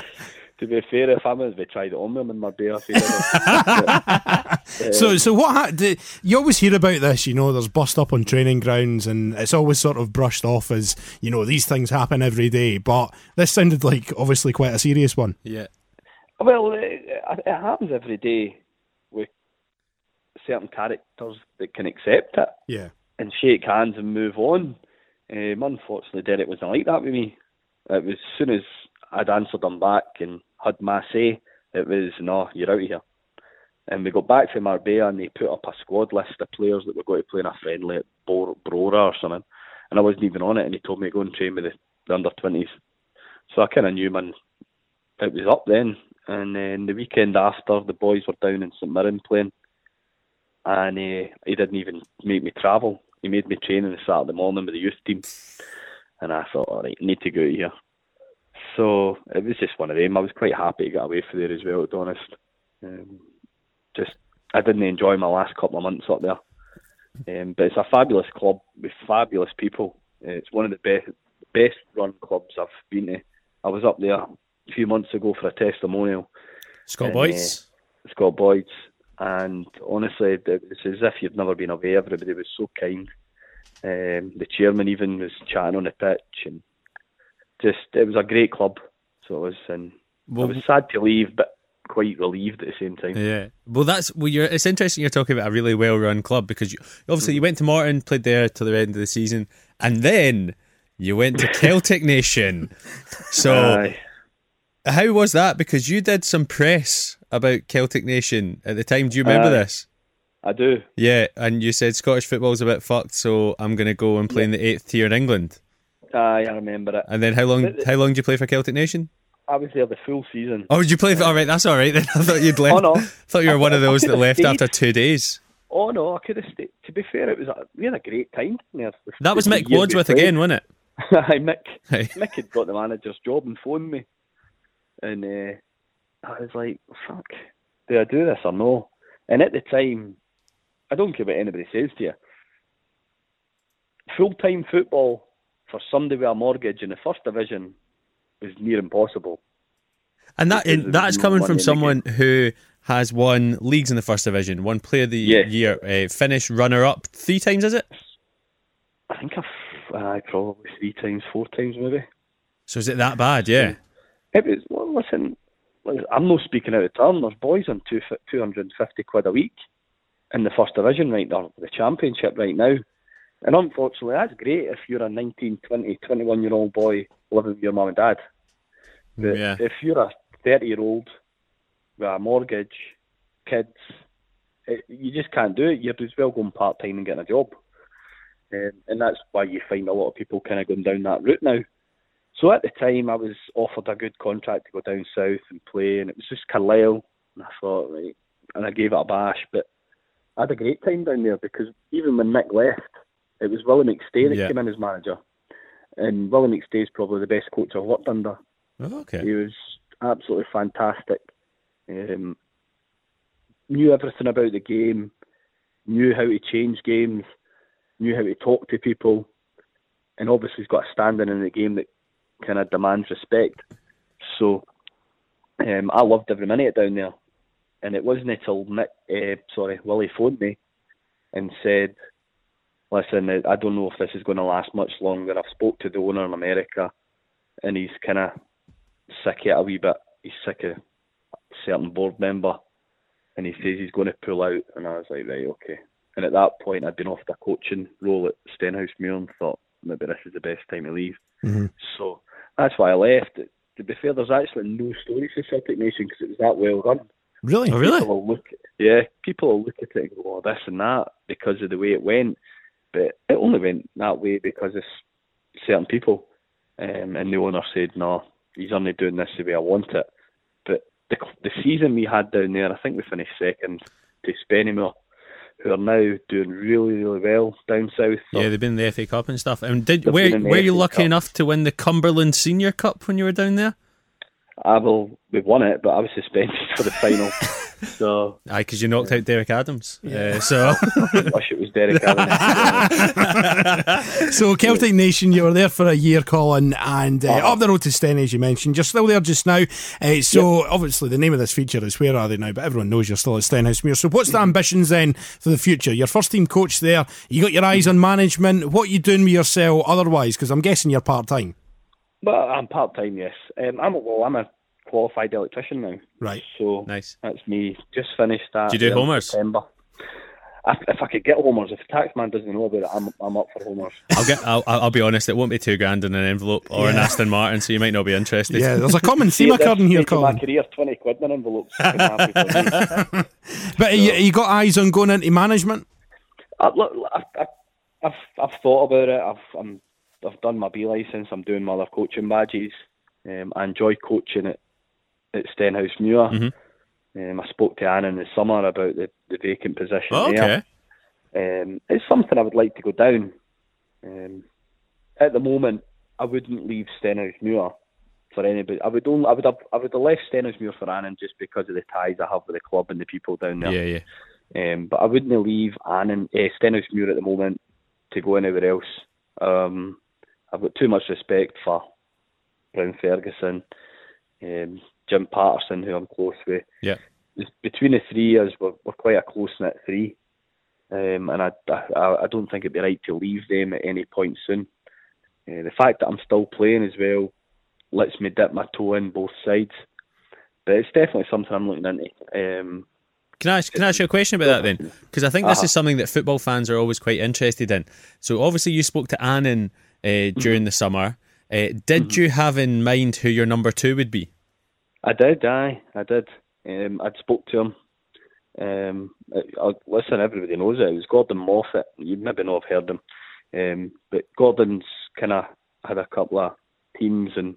To be fair, if I was, we tried it on with him in Marbella. if he did. So, so what? Ha- do, you always hear about this, you know. There's bust up on training grounds, and it's always sort of brushed off as you know these things happen every day. But this sounded like obviously quite a serious one. yeah. Well, it, it happens every day with certain characters that can accept it Yeah, and shake hands and move on. Um, unfortunately, Derek wasn't like that with me. It was as soon as I'd answered him back and had my say, it was, no, you're out of here. And we got back from Marbella and they put up a squad list of players that were going to play in a friendly at Bor- Brora or something. And I wasn't even on it and he told me to go and train with the, the under twenties. So I kind of knew man it was up then. And then the weekend after, the boys were down in St Mirren playing, and uh, he didn't even make me travel. He made me train on the Saturday morning with the youth team, and I thought, all right, I need to go here. So it was just one of them. I was quite happy to get away from there as well, to be honest. Um, just I didn't enjoy my last couple of months up there. Um, but it's a fabulous club with fabulous people. Uh, it's one of the best best run clubs I've been to. I was up there a few months ago for a testimonial. Scott Boyd's. uh, Scott Boyd's, and honestly, it was as if you'd never been away. Everybody was so kind. Um, the chairman even was chatting on the pitch, and just it was a great club. So it was, and Well, I was sad to leave, but quite relieved at the same time. Yeah. Well, that's well. You're. It's interesting. You're talking about a really well-run club because you obviously you went to Morton, played there till the end of the season, and then you went to Celtic Nation. So Aye. how was that? Because you did some press about Celtic Nation at the time. Do you remember Aye. this? I do. Yeah, and you said Scottish football's a bit fucked, so I'm going to go and play in the eighth tier in England. Aye, I remember it. And then how long? How long did you play for Celtic Nation? I was there the full season. Oh, did you play? For, all right, that's all right. Then I thought you'd left. Oh, no. thought you were one of those that left stayed. after two days. Oh no, I could have stayed. To be fair, it was a, we had a great time there. That was Mick Wadsworth again, wasn't it? Aye, Mick. Hey. Mick had got the manager's job and phoned me, and uh, I was like, "Fuck, do I do this or no?" And at the time, I don't care what anybody says to you. Full time football for somebody with a mortgage in the first division is near impossible. And that and that is coming from someone who has won leagues in the first division, one player of the Yeah. year, uh, finished runner up three times, is it? I think I've uh, probably three times, four times maybe. So is it that bad? Yeah. It was well, listen. listen, I'm not speaking out of turn. There's boys on two two hundred and fifty quid a week in the first division right now, the championship right now. And unfortunately, that's great if you're a 19, 20, 21 year old boy living with your mum and dad. But Yeah. if you're a 30 year old with a mortgage, kids, it, you just can't do it. You're as well going part time and getting a job. Um, and that's why you find a lot of people kind of going down that route now. So at the time, I was offered a good contract to go down south and play, and it was just Carlisle. And I thought, right, and I gave it a bash. But I had a great time down there because even when Nick left, it was Willie McStay that Yeah. came in as manager. And Willie McStay is probably the best coach I've worked under. Oh, okay. He was absolutely fantastic. Um, knew everything about the game, knew how to change games, knew how to talk to people, and obviously he's got a standing in the game that kind of demands respect. So um, I loved every minute down there, and it wasn't until Nick, uh, sorry, Willie phoned me and said, "Listen, I don't know if this is going to last much longer. I've spoke to the owner in America, and he's kind of sick of it a wee bit. He's sick of a certain board member, and he says he's going to pull out. And I was like, right, okay. And at that point, I'd been off the coaching role at Stenhouse Muir and thought maybe this is the best time to leave. Mm-hmm. So that's why I left. To be fair, there's actually no story for Celtic Nation because it was that well run. Really? Oh, really? People will look, yeah, people will look at it and go, oh, this and that because of the way it went. But it only went that way because of certain people. Um, and the owner said, no, he's only doing this the way I want it. But the, the season we had down there, I think we finished second to Spennymoor, who are now doing really, really well down south. Yeah, they've been in the FA Cup and stuff. And did were, were you FA lucky Cup. enough to win the Cumberland Senior Cup when you were down there? I will, We've won it, but I was suspended for the final. so Aye, because you knocked out Derek Adams. Uh, so I wish it was Derek Adams. So Celtic Nation, you were there for a year, Colin, and uh, Uh-huh. up the road to Sten, as you mentioned. You're still there just now. Uh, so obviously the name of this feature is Where Are They Now? But everyone knows you're still at Stenhousemuir. So what's the ambitions then for the future? Your first team coach there. You got your eyes on management. What you doing with yourself otherwise? Because I'm guessing you're part time. Well, I'm part time, yes. Um, I'm a, well, I'm a qualified electrician now. Right. So Nice. That's me. Just finished that. Do you do homers? September. If, if I could get homers, if the taxman doesn't know about it, I'm I'm up for homers. I'll get. I'll, I'll I'll be honest. It won't be two grand in an envelope or an Aston Martin, so you might not be interested. Yeah, there's a common theme See, at this occurring here, stage of My career, twenty quid in an envelope. I'm happy for me. But you, you got eyes on going into management? I, look, I've, I've, I've, I've thought about it. I've, I'm I've done my B license. I'm doing my other coaching badges. Um, I enjoy coaching at at Stenhouse Muir. Mm-hmm. Um, I spoke to Anne in the summer about the, the vacant position Oh, there. okay. Um, it's something I would like to go down. Um, at the moment, I wouldn't leave Stenhousemuir for anybody. I would only, I would have, I would have left Stenhousemuir for Annan just because of the ties I have with the club and the people down there. Yeah, yeah. Um, but I wouldn't leave Annan, uh, Stenhousemuir at the moment to go anywhere else. Um, I've got too much respect for Brian Ferguson, um, Jim Patterson, who I'm close with. Yeah. Between the three of us, we're, we're quite a close knit three, um, and I, I, I don't think it'd be right to leave them at any point soon. Uh, the fact that I'm still playing as well lets me dip my toe in both sides, but it's definitely something I'm looking into. Um, Can I ask, can I ask you a question about that then? Because I think this Uh-huh. is something that football fans are always quite interested in. So obviously you spoke to Annan uh, during the summer. Uh, did you have in mind who your number two would be? I did, aye, I did. Um, I'd spoke to him. Um, I, I, listen, everybody knows it. It was Gordon Moffat. You maybe not have heard him, um, but Gordon's kind of had a couple of teams and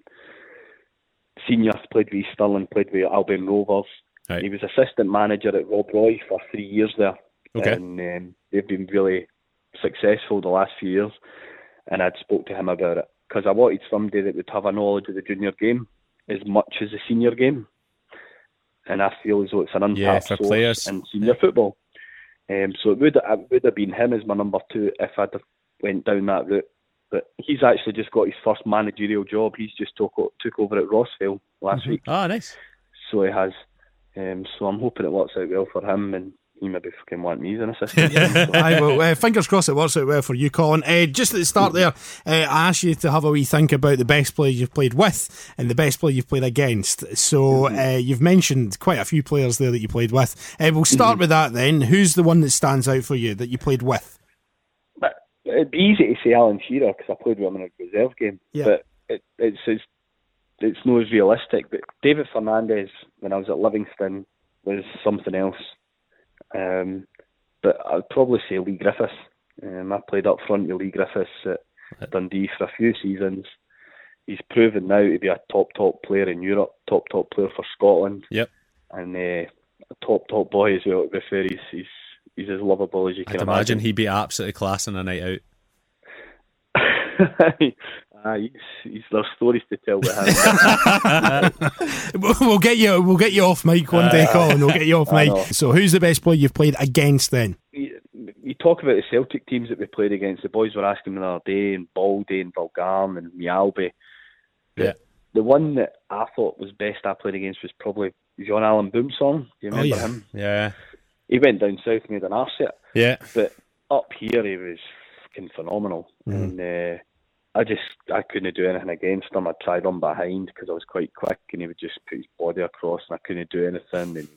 seniors played with East Stirling, played with Albion Rovers. Right. He was assistant manager at Rob Roy for three years there, Okay. and um, they've been really successful the last few years. And I'd spoke to him about it because I wanted somebody that would have a knowledge of the junior game as much as the senior game. And I feel as though it's an Yeah, untapped for source players. in senior football. Um, so it would it would have been him as my number two if I'd have went down that route. But he's actually just got his first managerial job. He's just took took over at Rossvale last week, Ah, nice. so he has. Um, so I'm hoping it works out well for him, and he maybe fucking want me as an assistant. Aye, well, uh, fingers crossed it works out well for you, Colin. Uh, just at the start there, uh, I asked you to have a wee think about the best player you've played with and the best player you've played against. So uh, you've mentioned quite a few players there that you played with. Uh, we'll start with that then. Who's the one that stands out for you that you played with? But it'd be easy to say Alan Shearer because I played with him in a reserve game. Yeah. But it, it's, it's it's not as realistic. But David Fernandez, when I was at Livingston, was something else. Um, but I'd probably say Leigh Griffiths. Um, I played up front with Leigh Griffiths at Dundee for a few seasons. He's proven now to be a top top player in Europe, top top player for Scotland, Yep. and uh, a top top boy as well. To be fair, he's he's, he's as lovable as you can I'd imagine he'd be absolutely class on a night out. Ah, he's, he's, there's stories to tell with him. We'll we'll get you. We'll get you off mic one day, Colin. We'll get you off I mic. know. So who's the best player you've played against then? you, you talk about the Celtic teams that we played against. The boys were asking me the other day, and Baldé and Bulgarn and Mjällby. Yeah. The one that I thought was best I played against was probably Jean-Alain Boumsong. Do you Oh, remember yeah. him? Yeah. He went down south and made an arse. Yeah. But up here, he was fucking phenomenal. Mm-hmm. And uh, I just I couldn't do anything against him. I tried on behind because I was quite quick, and he would just put his body across, and I couldn't do anything. And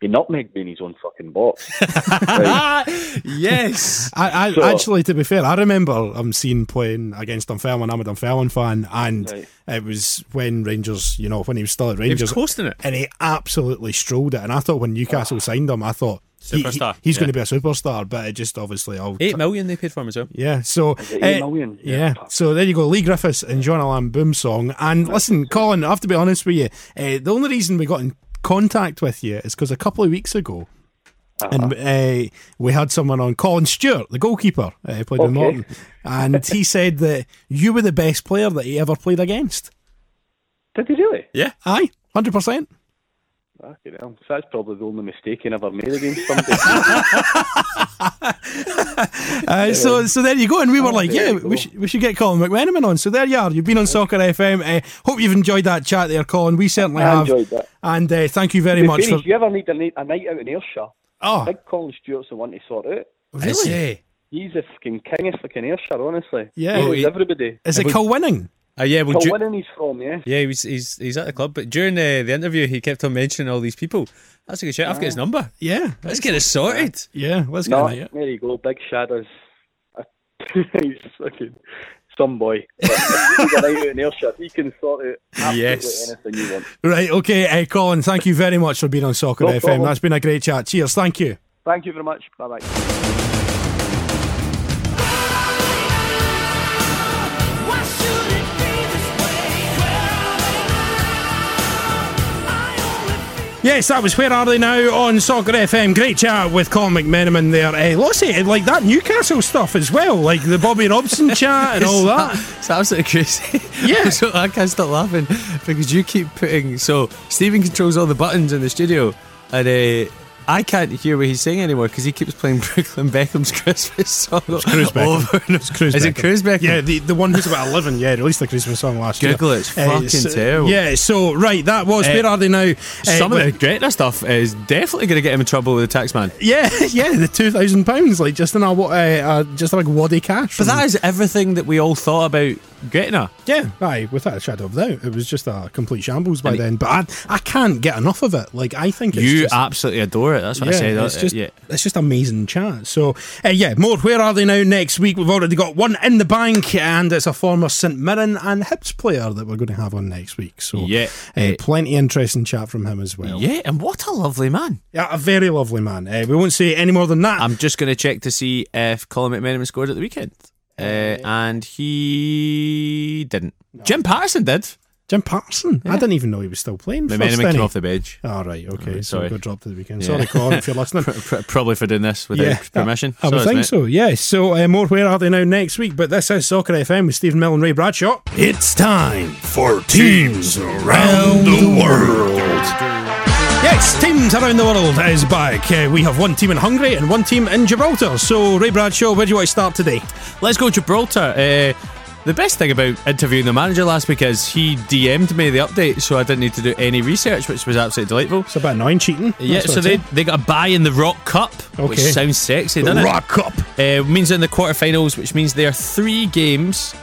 he nutmegged me in his own fucking box. Right. yes. I, I So- actually, to be fair, I remember I'm seeing playing against Dunfermline. I'm a Dunfermline fan, and Right. it was when Rangers, you know, when he was still at He was Rangers, coasting it. and he absolutely strolled it. And I thought when Newcastle signed him, I thought he- he- Superstar, he's yeah. going to be a superstar. But it just obviously all Eight million they paid for him as well. yeah. So it eight uh, million? Yeah. Yeah. So there you go, Leigh Griffiths and Jean-Alain Boumsong. And listen, Colin, I have to be honest with you. Uh, the only reason we got in contact with you is because a couple of weeks ago. And uh, we had someone on, Colin Stewart, the goalkeeper, uh, played with Morton, and he said that you were the best player that he ever played against. Did he really? Yeah. Aye, hundred percent. Fucking hell. So that's probably the only mistake he ever made against somebody. Uh, so, so there you go. And we were like, yeah, we should, we should get Colin McMenamin on. So there you are. You've been on Soccer FM. Uh, hope you've enjoyed that chat there, Colin. We certainly I have. enjoyed that. And uh, thank you very The much thing for. if you ever need a, night- a night out in Ayrshire, Oh, Big Colin Stewart's the one to sort out. Really? He's a fucking king of fucking Ayrshire, honestly. Yeah. He Oh, he- everybody. Is it Kilwinning? Uh, yeah, well, du- Kilwinning he's from, yeah. yeah, he was, he's he's at the club, but during uh, the interview, he kept on mentioning all these people. That's a good shout. I've got his number. Yeah. Let's get it sorted. Yeah, let's get No, on it. there you go, Big Shadows. he's fucking some boy. But if he's a out in Ayrshire, he can sort it out absolutely Yes. anything you want. Right, okay, uh, Colin, thank you very much for being on Soccer No FM. problem. That's been a great chat. Cheers, thank you. Thank you very much. Bye bye. Yes, that was Where Are They Now on Soccer FM. Great chat with Colin McMenamin there. Uh, lots of, like that Newcastle stuff as well, like the Bobby Robson chat and all that. It's absolutely crazy. Yeah. so I can't stop laughing because you keep putting. So Stephen controls all the buttons in the studio, and uh, I can't hear what he's saying anymore because he keeps playing Brooklyn Beckham's Christmas song Cruz Beckham. over and It's Cruz Is it Beckham. Cruz Beckham? Yeah, the, the one who's about 11, yeah, released the Christmas song last Google year. it, it's fucking so- terrible. Yeah, so, right, that was Uh, Where Are They Now? Uh, Some of the Gretna stuff is definitely going to get him in trouble with the tax man. Yeah, yeah, the two thousand pounds, like just in a uh, uh, just like waddy cash. But that is everything that we all thought about Gretna. yeah, aye, without a shadow of doubt, it was just a complete shambles by And then. But I, I can't get enough of it. Like I think it's You just, absolutely adore it. That's what I say. It's Uh, just, yeah. it's just amazing chat. So, uh, yeah, more. Where are they now? Next week, we've already got one in the bank, and it's a former St Mirren and Hibs player that we're going to have on next week. So, Yeah. Uh, plenty interesting chat from him as well. Yeah, and what a lovely man. Yeah, a very lovely man. Uh, we won't say any more than that. I'm just going to check to see if Colin McMenamin scored at the weekend. Uh, and he didn't. Jim Patterson did. Jim Patterson. I didn't even know he was still playing. first, McMenamin didn't came off the bench. All right, okay. Right, so sorry. got dropped at the weekend. Yeah. Sorry, Colin, if you're listening. Pr- pr- probably for doing this without permission. I would Sorry, think mate. so, yes. So, uh, more Where Are They Now next week, but this is Soccer FM with Stephen Mill and Ray Bradshaw. It's time for Teams Around the World. Yes, Teams Around the World is back. Uh, we have one team in Hungary and one team in Gibraltar. So, Ray Bradshaw, where do you want to start today? Let's go Gibraltar. Uh, the best thing about interviewing the manager last week is he DM'd me the update, so I didn't need to do any research, which was absolutely delightful. It's a bit annoying cheating. Yeah, so they, they got a bye in the Rock Cup, which Okay. sounds sexy, doesn't it? Rock Cup. Uh, means they're in the quarterfinals, which means they are three games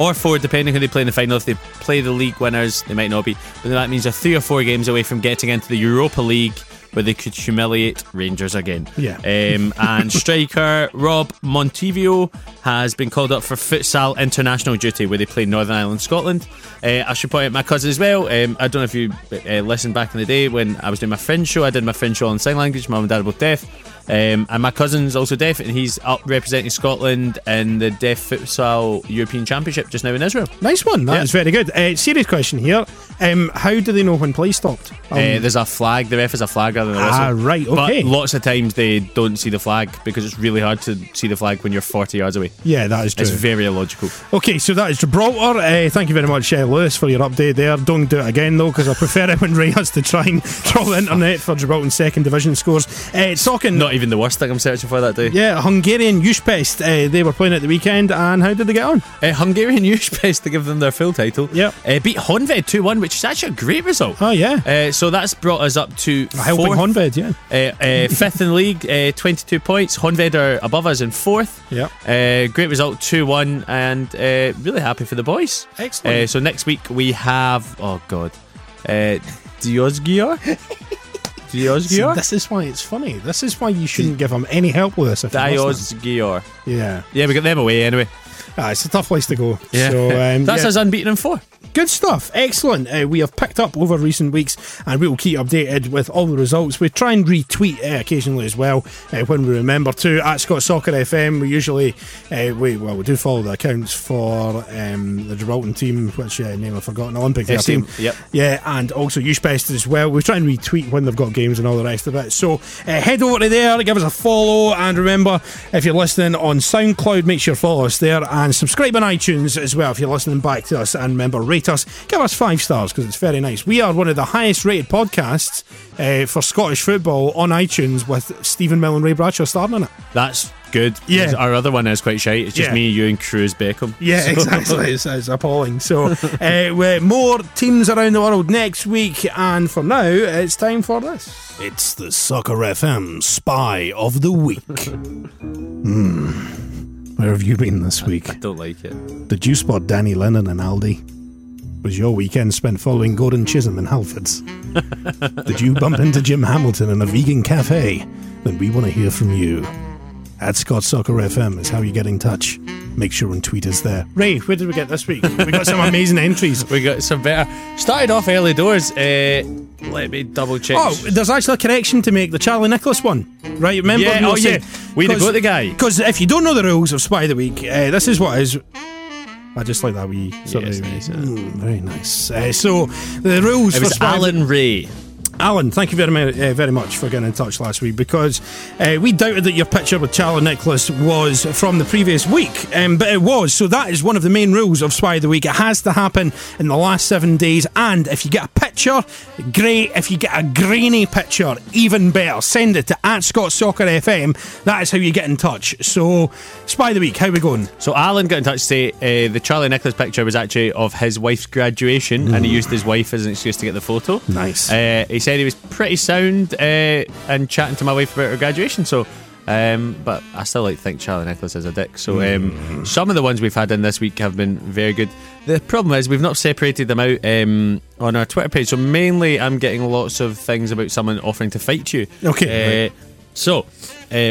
or four, depending who they play in the final. If they play the league winners, they might not be, but that means they're three or four games away from getting into the Europa League. Where they could humiliate Rangers again. Yeah. Um, and striker Rob Montivio has been called up for futsal international duty, where they play Northern Ireland, Scotland. Uh, I should point out my cousin as well. Um, I don't know if you uh, listened back in the day when I was doing my friend show. I did my friend show on sign language. Mum and dad are both deaf. Um, and my cousin's also deaf, and he's up representing Scotland in the Deaf Futsal European Championship just now in Israel. Nice one. That Yeah. is very good. Uh, serious question here. Um, how do they know when play stopped? Um, Uh, there's a flag. The ref has a flag rather than a whistle. Ah, right, okay. But lots of times they don't see the flag because it's really hard to see the flag when you're 40 yards away. yeah, that is true. It's very illogical. Okay, so that is Gibraltar. Uh, thank you very much, uh, Lewis, for your update there. Don't do it again, though, because I prefer it when Ray has to try and troll the internet for Gibraltar's second division scores. Uh, talking. Not even the worst thing I'm searching for that day. yeah, Hungarian Újpest. Uh, they were playing at the weekend, and how did they get on? Uh, Hungarian Újpest to give them their full title. Yeah. Uh, beat Honved 2 1, which is actually a great result. Oh, yeah. Uh, so that's brought us up to A helping fourth, Honved, yeah. uh, uh, fifth in the league, uh, 22 points. Honved are above us in fourth. Yeah. Uh, great result, 2 1, and uh, really happy for the boys. Excellent. Uh, so next week we have, oh God, uh, Diósgyőr? Diósgyőr? this is why it's funny. This is why you shouldn't give him any help with this. If. Diósgyőr. Yeah. Yeah, we got them away anyway. Ah, it's a tough place to go. Yeah. So, um, That's yeah. us unbeaten in four. Good stuff. Excellent. Uh, we have picked up over recent weeks and we will keep updated with all the results. We try and retweet uh, occasionally as well uh, when we remember to. At Scott Soccer FM, we usually, uh, we well, we do follow the accounts for um, the Gibraltar team, which uh, name I've forgotten, Olympic Yes, team. Yep. Yeah, and also Újpest as well. We try and retweet when they've got games and all the rest of it. So uh, head over to there, give us a follow, and remember, if you're listening on SoundCloud, make sure you follow us there and subscribe on iTunes as well if you're listening back to us. And remember, rate us, give us five stars because it's very nice. We are one of the highest rated podcasts uh, for Scottish football on iTunes with Stephen Mill and Ray Bradshaw starring in it. That's good. Yeah. Our other one is quite shite. It's just Yeah. me, you, and Cruz Beckham. Yeah, So- exactly. It's, it's appalling. So, uh, with more teams around the world next week, and for now, it's time for this. It's the Soccer FM Spy of the Week. Hmm. Where have you been this week? I don't like it. Did you spot Danny Lennon and Aldi? Was your weekend spent following Gordon Chisholm and Halfords? Did you bump into Jim Hamilton in a vegan cafe? Then we want to hear from you. At Scott Soccer FM is how you get in touch. Make sure and tweet us there. Ray, where did we get this week? We got some amazing entries. We got some better. Started off early doors. Uh, let me double check. Oh, there's actually a correction to make. The Charlie Nicholas one, right? Remember? Yeah, we were oh, yeah. saying- We had to 'cause- go to the guy. Because if you don't know the rules of Spy of the Week, uh, this is what is. I just like that wee sort Yeah, of nice. Mm, very nice. Uh, so the rules it for was Spy of the- Alan Ray. Alan, thank you very, uh, very much for getting in touch last week because uh, we doubted that your picture with Charlie Nicholas was from the previous week, um, but it was. So that is one of the main rules of Spy of the Week. It has to happen in the last seven days, and if you get a picture, great. If you get a grainy picture, even better. Send it to at Scott Soccer FM. That is how you get in touch. So, Spy of the Week, how we going? So Alan got in touch to say uh, the Charlie Nicholas picture was actually of his wife's graduation, and he used his wife as an excuse to get the photo. Nice. Uh, he said he was pretty sound uh, and chatting to my wife about her graduation. So. Um, but I still like to think Charlie Nicholas is a dick. So um, some of the ones we've had in this week have been very good. The problem is we've not separated them out um, on our Twitter page. So mainly I'm getting lots of things about someone offering to fight you. Okay, Uh, So uh,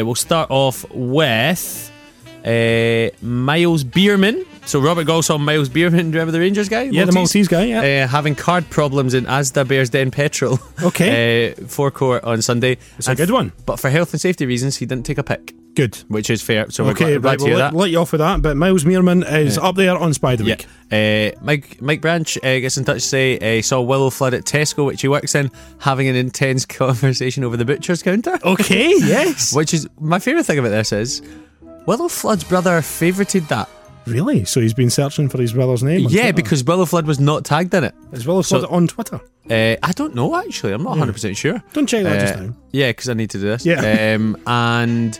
we'll start off with uh, Myles Beerman. So Robert Golson, Myles Beerman, do you remember the Rangers guy? Yeah, the Maltese guy, yeah. Uh, having card problems in Asda Bears Bearsden Petrol. Okay. uh, forecourt on Sunday. It's a good one. But for health and safety reasons, he didn't take a pick, Good. which is fair. So Okay, we're glad, glad right, to we'll let, let you off with that. But Myles Beerman is up there on Spy the Yeah. Week. Uh, Mike Mike Branch uh, gets in touch to say uh, he saw Willo Flood at Tesco, which he works in, having an intense conversation over the butcher's counter. Okay, yes. Which is my favourite thing about this is Willo Flood's brother favourited that. Really? So he's been searching for his brother's name? Yeah, Twitter. because Willo Flood was not tagged in it. As well as So- on Twitter. Uh, I don't know actually. I'm not 100 percent sure. Don't check that just Uh, now. Yeah, because I need to do this. Yeah. Um, and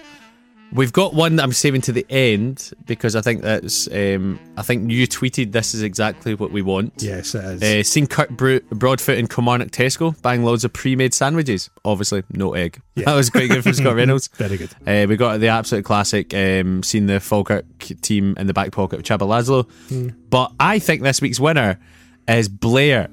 we've got one that I'm saving to the end because I think that's. Um, I think you tweeted this is exactly what we want. Yes, it is. Uh, seen Kirk Bro- Broadfoot in Kilmarnock Tesco buying loads of pre-made sandwiches. Obviously, no egg. Yeah. That was quite good from Scott Reynolds. Very good. Uh, we got the absolute classic. Um, seen the Falkirk team in the back pocket of Csaba László. But I think this week's winner is Blair.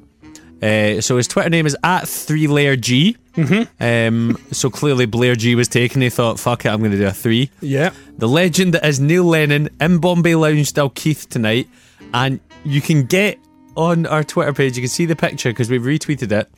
Uh, so his Twitter name is at three layer G. Mm-hmm. Um, so clearly Blair G was taken. He thought, "Fuck it, I'm going to do a three. Yeah. The legend that is Neil Lennon in Bombay Lounge Dalkeith tonight, and you can get on our Twitter page. You can see the picture because we've retweeted it.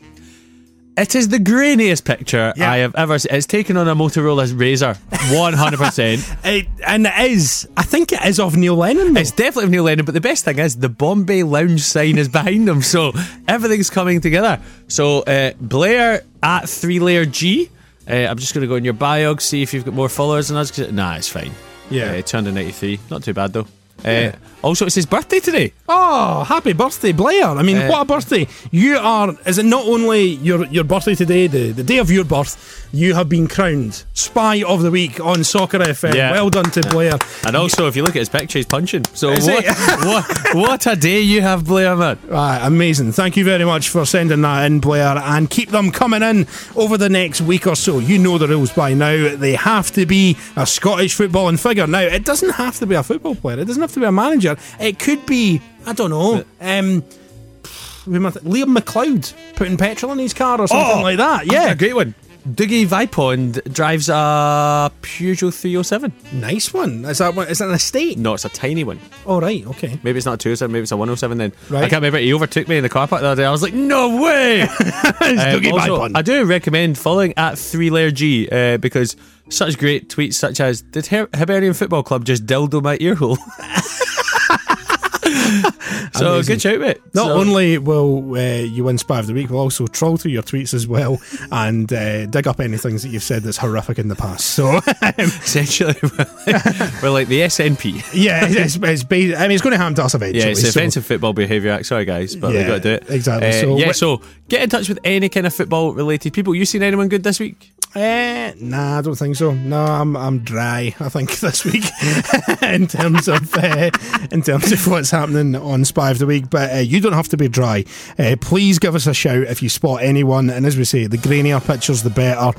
It is the grainiest picture Yeah. I have ever seen. It's taken on a Motorola Razr, one hundred percent. It, and it is. I think it is of Neil Lennon. Though. It's definitely of Neil Lennon, but the best thing is the Bombay Lounge sign is behind him, so everything's coming together. So uh, Blair at three layer G. Uh, I'm just going to go in your bio, see if you've got more followers than us. Nah, it's fine. Yeah. uh, turned in 93. Not too bad though. Uh, Also, it's his birthday today. Oh, happy birthday, Blair. I mean, Uh, what a birthday. You are, is it not only your, your birthday today, the, the day of your birth, you have been crowned Spy of the Week on Soccer FM. Yeah. Well done to Blair. And also, if you look at his picture, he's punching. So what, what, what a day you have, Blair, man. Right, amazing. Thank you very much for sending that in, Blair, and keep them coming in over the next week or so. You know the rules by now. They have to be a Scottish footballing figure. Now, it doesn't have to be a football player, it doesn't have to be a manager. It could be, I don't know, um, th- Liam McLeod putting petrol in his car or something like that. Yeah, great one. Dougie Vipond drives a Peugeot 307. Nice one. Is that one? Is that an estate? No, it's a tiny one. Oh, right, okay. Maybe it's not a 207, maybe it's a 107 then. Right. I can't remember. He overtook me in the car park the other day. I was like, no way! Um, Dougie also, Vipond. I do recommend following at 3 Layer G uh, because such great tweets such as Did Her- Hibernian Football Club just dildo my ear hole? so good shout, mate. Not So- only will uh, you win Spy of the Week, we'll also troll through your tweets as well and uh, dig up any things that you've said that's horrific in the past. So, essentially, we're like, we're like the SNP. yeah, it's, it's, ba- I mean, it's going to happen to us eventually. Yeah, it's so- Offensive Football Behaviour Act. Sorry, guys, but Yeah, we've got to do it. exactly. Uh, So yeah, wh- so get in touch with any kind of football related people. You seen anyone good this week? Eh, nah, I don't think so. No, I'm I'm dry. I think this week in terms of uh, in terms of what's happening on Spy of the Week. But uh, you don't have to be dry. Uh, please give us a shout if you spot anyone. And as we say, the grainier pictures, the better.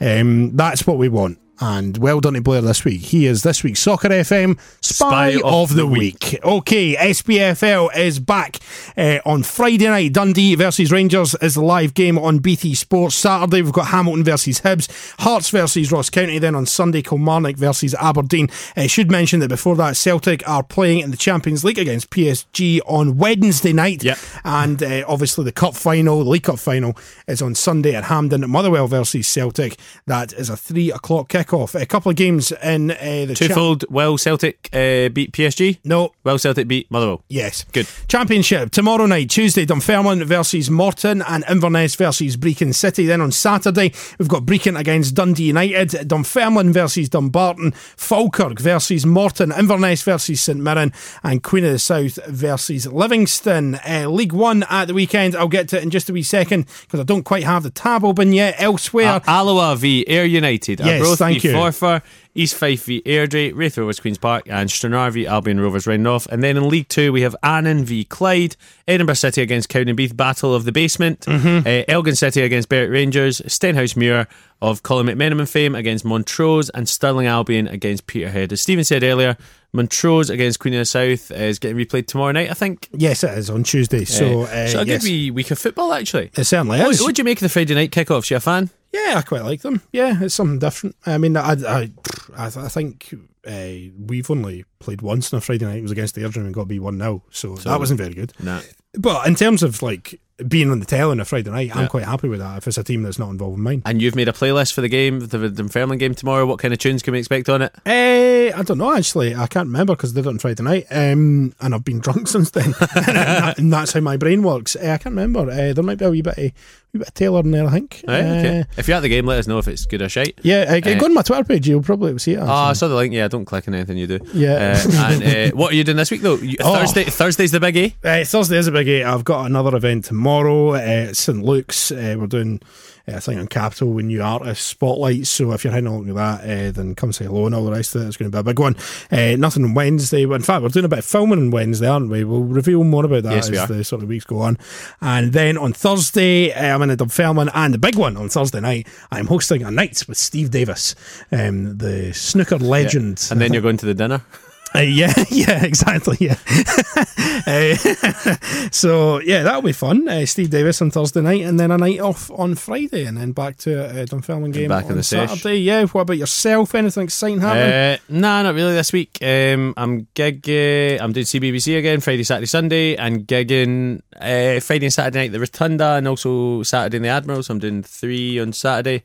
Um, that's what we want. And well done to Blair this week. He is this week's Soccer FM Spy, Spy of, of the, the week. Okay, SPFL is back uh, on Friday night. Dundee versus Rangers is the live game on BT Sports. Saturday we've got Hamilton versus Hibs, Hearts versus Ross County. Then on Sunday Kilmarnock versus Aberdeen. I should mention that before that Celtic are playing in the Champions League against PSG on Wednesday night. Yep. And uh, obviously the cup final, the League Cup final, is on Sunday at Hampden. At Motherwell versus Celtic. That is a three o'clock kickoff. Off. A couple of games in uh, the cha- Twofold. Will Celtic uh, beat PSG? No, Will Celtic beat Motherwell? Yes. Good. Championship tomorrow night, Tuesday, Dunfermline versus Morton and Inverness versus Brechin City. Then on Saturday, we've got Brechin against Dundee United, Dunfermline versus Dumbarton, Falkirk versus Morton, Inverness versus St Mirren, and Queen of the South versus Livingston. Uh, League One at the weekend. I'll get to it in just a wee second because I don't quite have the tab open yet. Elsewhere, Uh, Alloa v Ayr United. Yes, thank Forfar. East Fife v Airdrie, Raith Rovers Queen's Park, and Stranraer v Albion Rovers Roundoff. And then in League Two, we have Annan v Clyde, Edinburgh City against Cowdenbeath, Battle of the Basement, Mm-hmm. uh, Elgin City against Berwick Rangers, Stenhousemuir of Colin McMenamin fame against Montrose, and Stirling Albion against Peterhead. As Stephen said earlier, Montrose against Queen of the South is getting replayed tomorrow night, I think. yes, it is on Tuesday. So, uh, so a yes, good wee week of football, actually. it certainly What is. what do you make of the Friday night kickoffs? You a fan? Yeah, I quite like them. Yeah, it's something different. I mean, I I, I, I think uh, we've only played once on a Friday night. It was against the Airdrie and got B one 0 so, that wasn't very good. Nah. But in terms of like being on the tail on a Friday night, Yeah. I'm quite happy with that. If it's a team that's not involved in mine, And you've made a playlist for the game, the Dunfermline game tomorrow. What kind of tunes can we expect on it? Eh, I don't know actually. I can't remember because they did it on Friday night, um, and I've been drunk since then, and, that- and that's how my brain works. Eh, I can't remember. Uh, there might be a wee bit of wee bit of Taylor in there. I think. Right, okay. Uh, If you're at the game, let us know if it's good or shite. yeah, uh, go on my Twitter page. You'll probably see it. Oh, I saw the link. Yeah, don't click on anything you do. Yeah. Uh, and uh, what are you doing this week though? You- Oh. Thursday. Thursday's the biggie. Uh, Thursday is a big eight. I've got another event tomorrow. Uh, it's St Luke's. Uh, we're doing, uh, I think, on Capital with new artist spotlights. So if you're heading along to that, uh, then come say hello and all the rest of it. It's going to be a big one. Uh, nothing on Wednesday. In fact, we're doing a bit of filming on Wednesday, aren't we? We'll reveal more about that Yes, as the sort of weeks go on. And then on Thursday, uh, I'm in a Dunfermline, and the big one on Thursday night, I'm hosting a night with Steve Davis, um, the snooker legend. And then you're going to the dinner. Uh, yeah, yeah, exactly. Yeah. Uh, so yeah, that'll be fun. Uh, Steve Davis on Thursday night, and then a night off on Friday, and then back to uh, Dunfermline game back on the sesh. Saturday. Yeah. What about yourself? Anything exciting happening? Uh, nah, not really this week. Um, I'm gig. Uh, I'm doing CBBC again Friday, Saturday, Sunday, and gigging uh, Friday and Saturday night the Rotunda, and also Saturday in the Admiral. So I'm doing three on Saturday,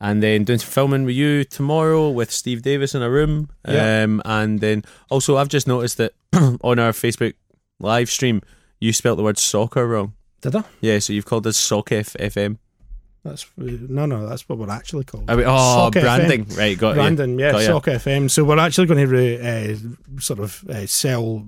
and then doing some filming with you tomorrow with Steve Davis in a room. Yeah. Um, and then also I've just noticed that on our Facebook live stream you spelt the word soccer wrong. Did I? Yeah, so you've called us Sock F- FM. That's no, no. That's what we're actually called. Mean, oh, Sock FM. branding. Right, got you. Brandon, yeah, Got ya. Soccer FM. So we're actually going to uh, sort of uh, sell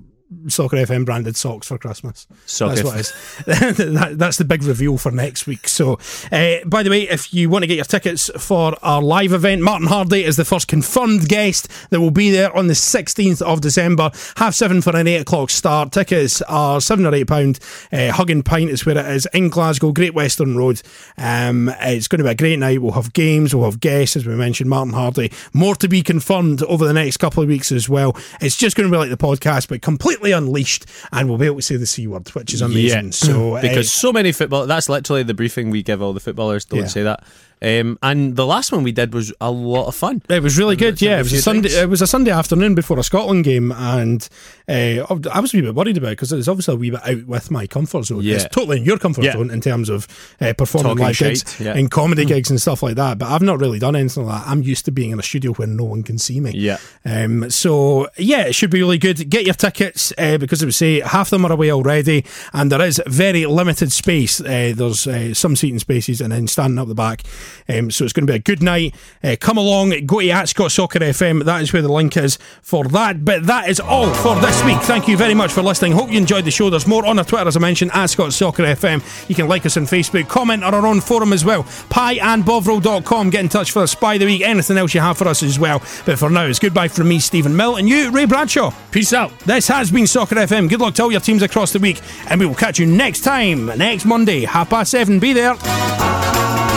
Soccer FM branded socks for Christmas. Sock that's what it is. that, that's the big reveal for next week. So, uh, by the way, if you want to get your tickets for our live event, Martin Hardy is the first confirmed guest that will be there on the 16th of December. Half seven for an eight o'clock start. Tickets are seven or eight pound. Uh, Hug and Pint is where it is in Glasgow, Great Western Road. Um, it's going to be a great night. We'll have games, we'll have guests, as we mentioned, Martin Hardy. More to be confirmed over the next couple of weeks as well. It's just going to be like the podcast, but completely unleashed, and we'll be able to say the C word, which is amazing. Yeah. So, uh, because so many football that's literally the briefing we give all the footballers don't Yeah. say that um, and the last one we did was a lot of fun It was really good, yeah. It was a Sunday. drinks. It was a Sunday afternoon before a Scotland game, and uh, I was a wee bit worried about it because it's obviously a wee bit out with my comfort zone. Yeah. It's totally in your comfort Yeah. zone in terms of uh, performing Talking live gigs yeah. Mm. and comedy gigs and stuff like that. But I've not really done anything like that. I'm used to being in a studio where no one can see me. Yeah. Um, so yeah, it should be really good. Get your tickets uh, because I would say half them are away already, and there is very limited space. Uh, there's uh, some seating spaces, and then standing up the back. Um, so it's going to be a good night. Uh, come along, go to at Scott Soccer FM. That is where the link is for that. But that is all for this week. Thank you very much for listening. Hope you enjoyed the show. There's more on our Twitter, as I mentioned, at Scott Soccer FM. You can like us on Facebook, comment on our own forum as well. Pieandbovril.com. Get in touch for us by the week. Anything else you have for us as well. But for now, it's goodbye from me, Stephen Mill, and you, Ray Bradshaw. peace out This has been Soccer FM. Good luck to all your teams across the week, and we will catch you next time, next Monday, half past seven. Be there.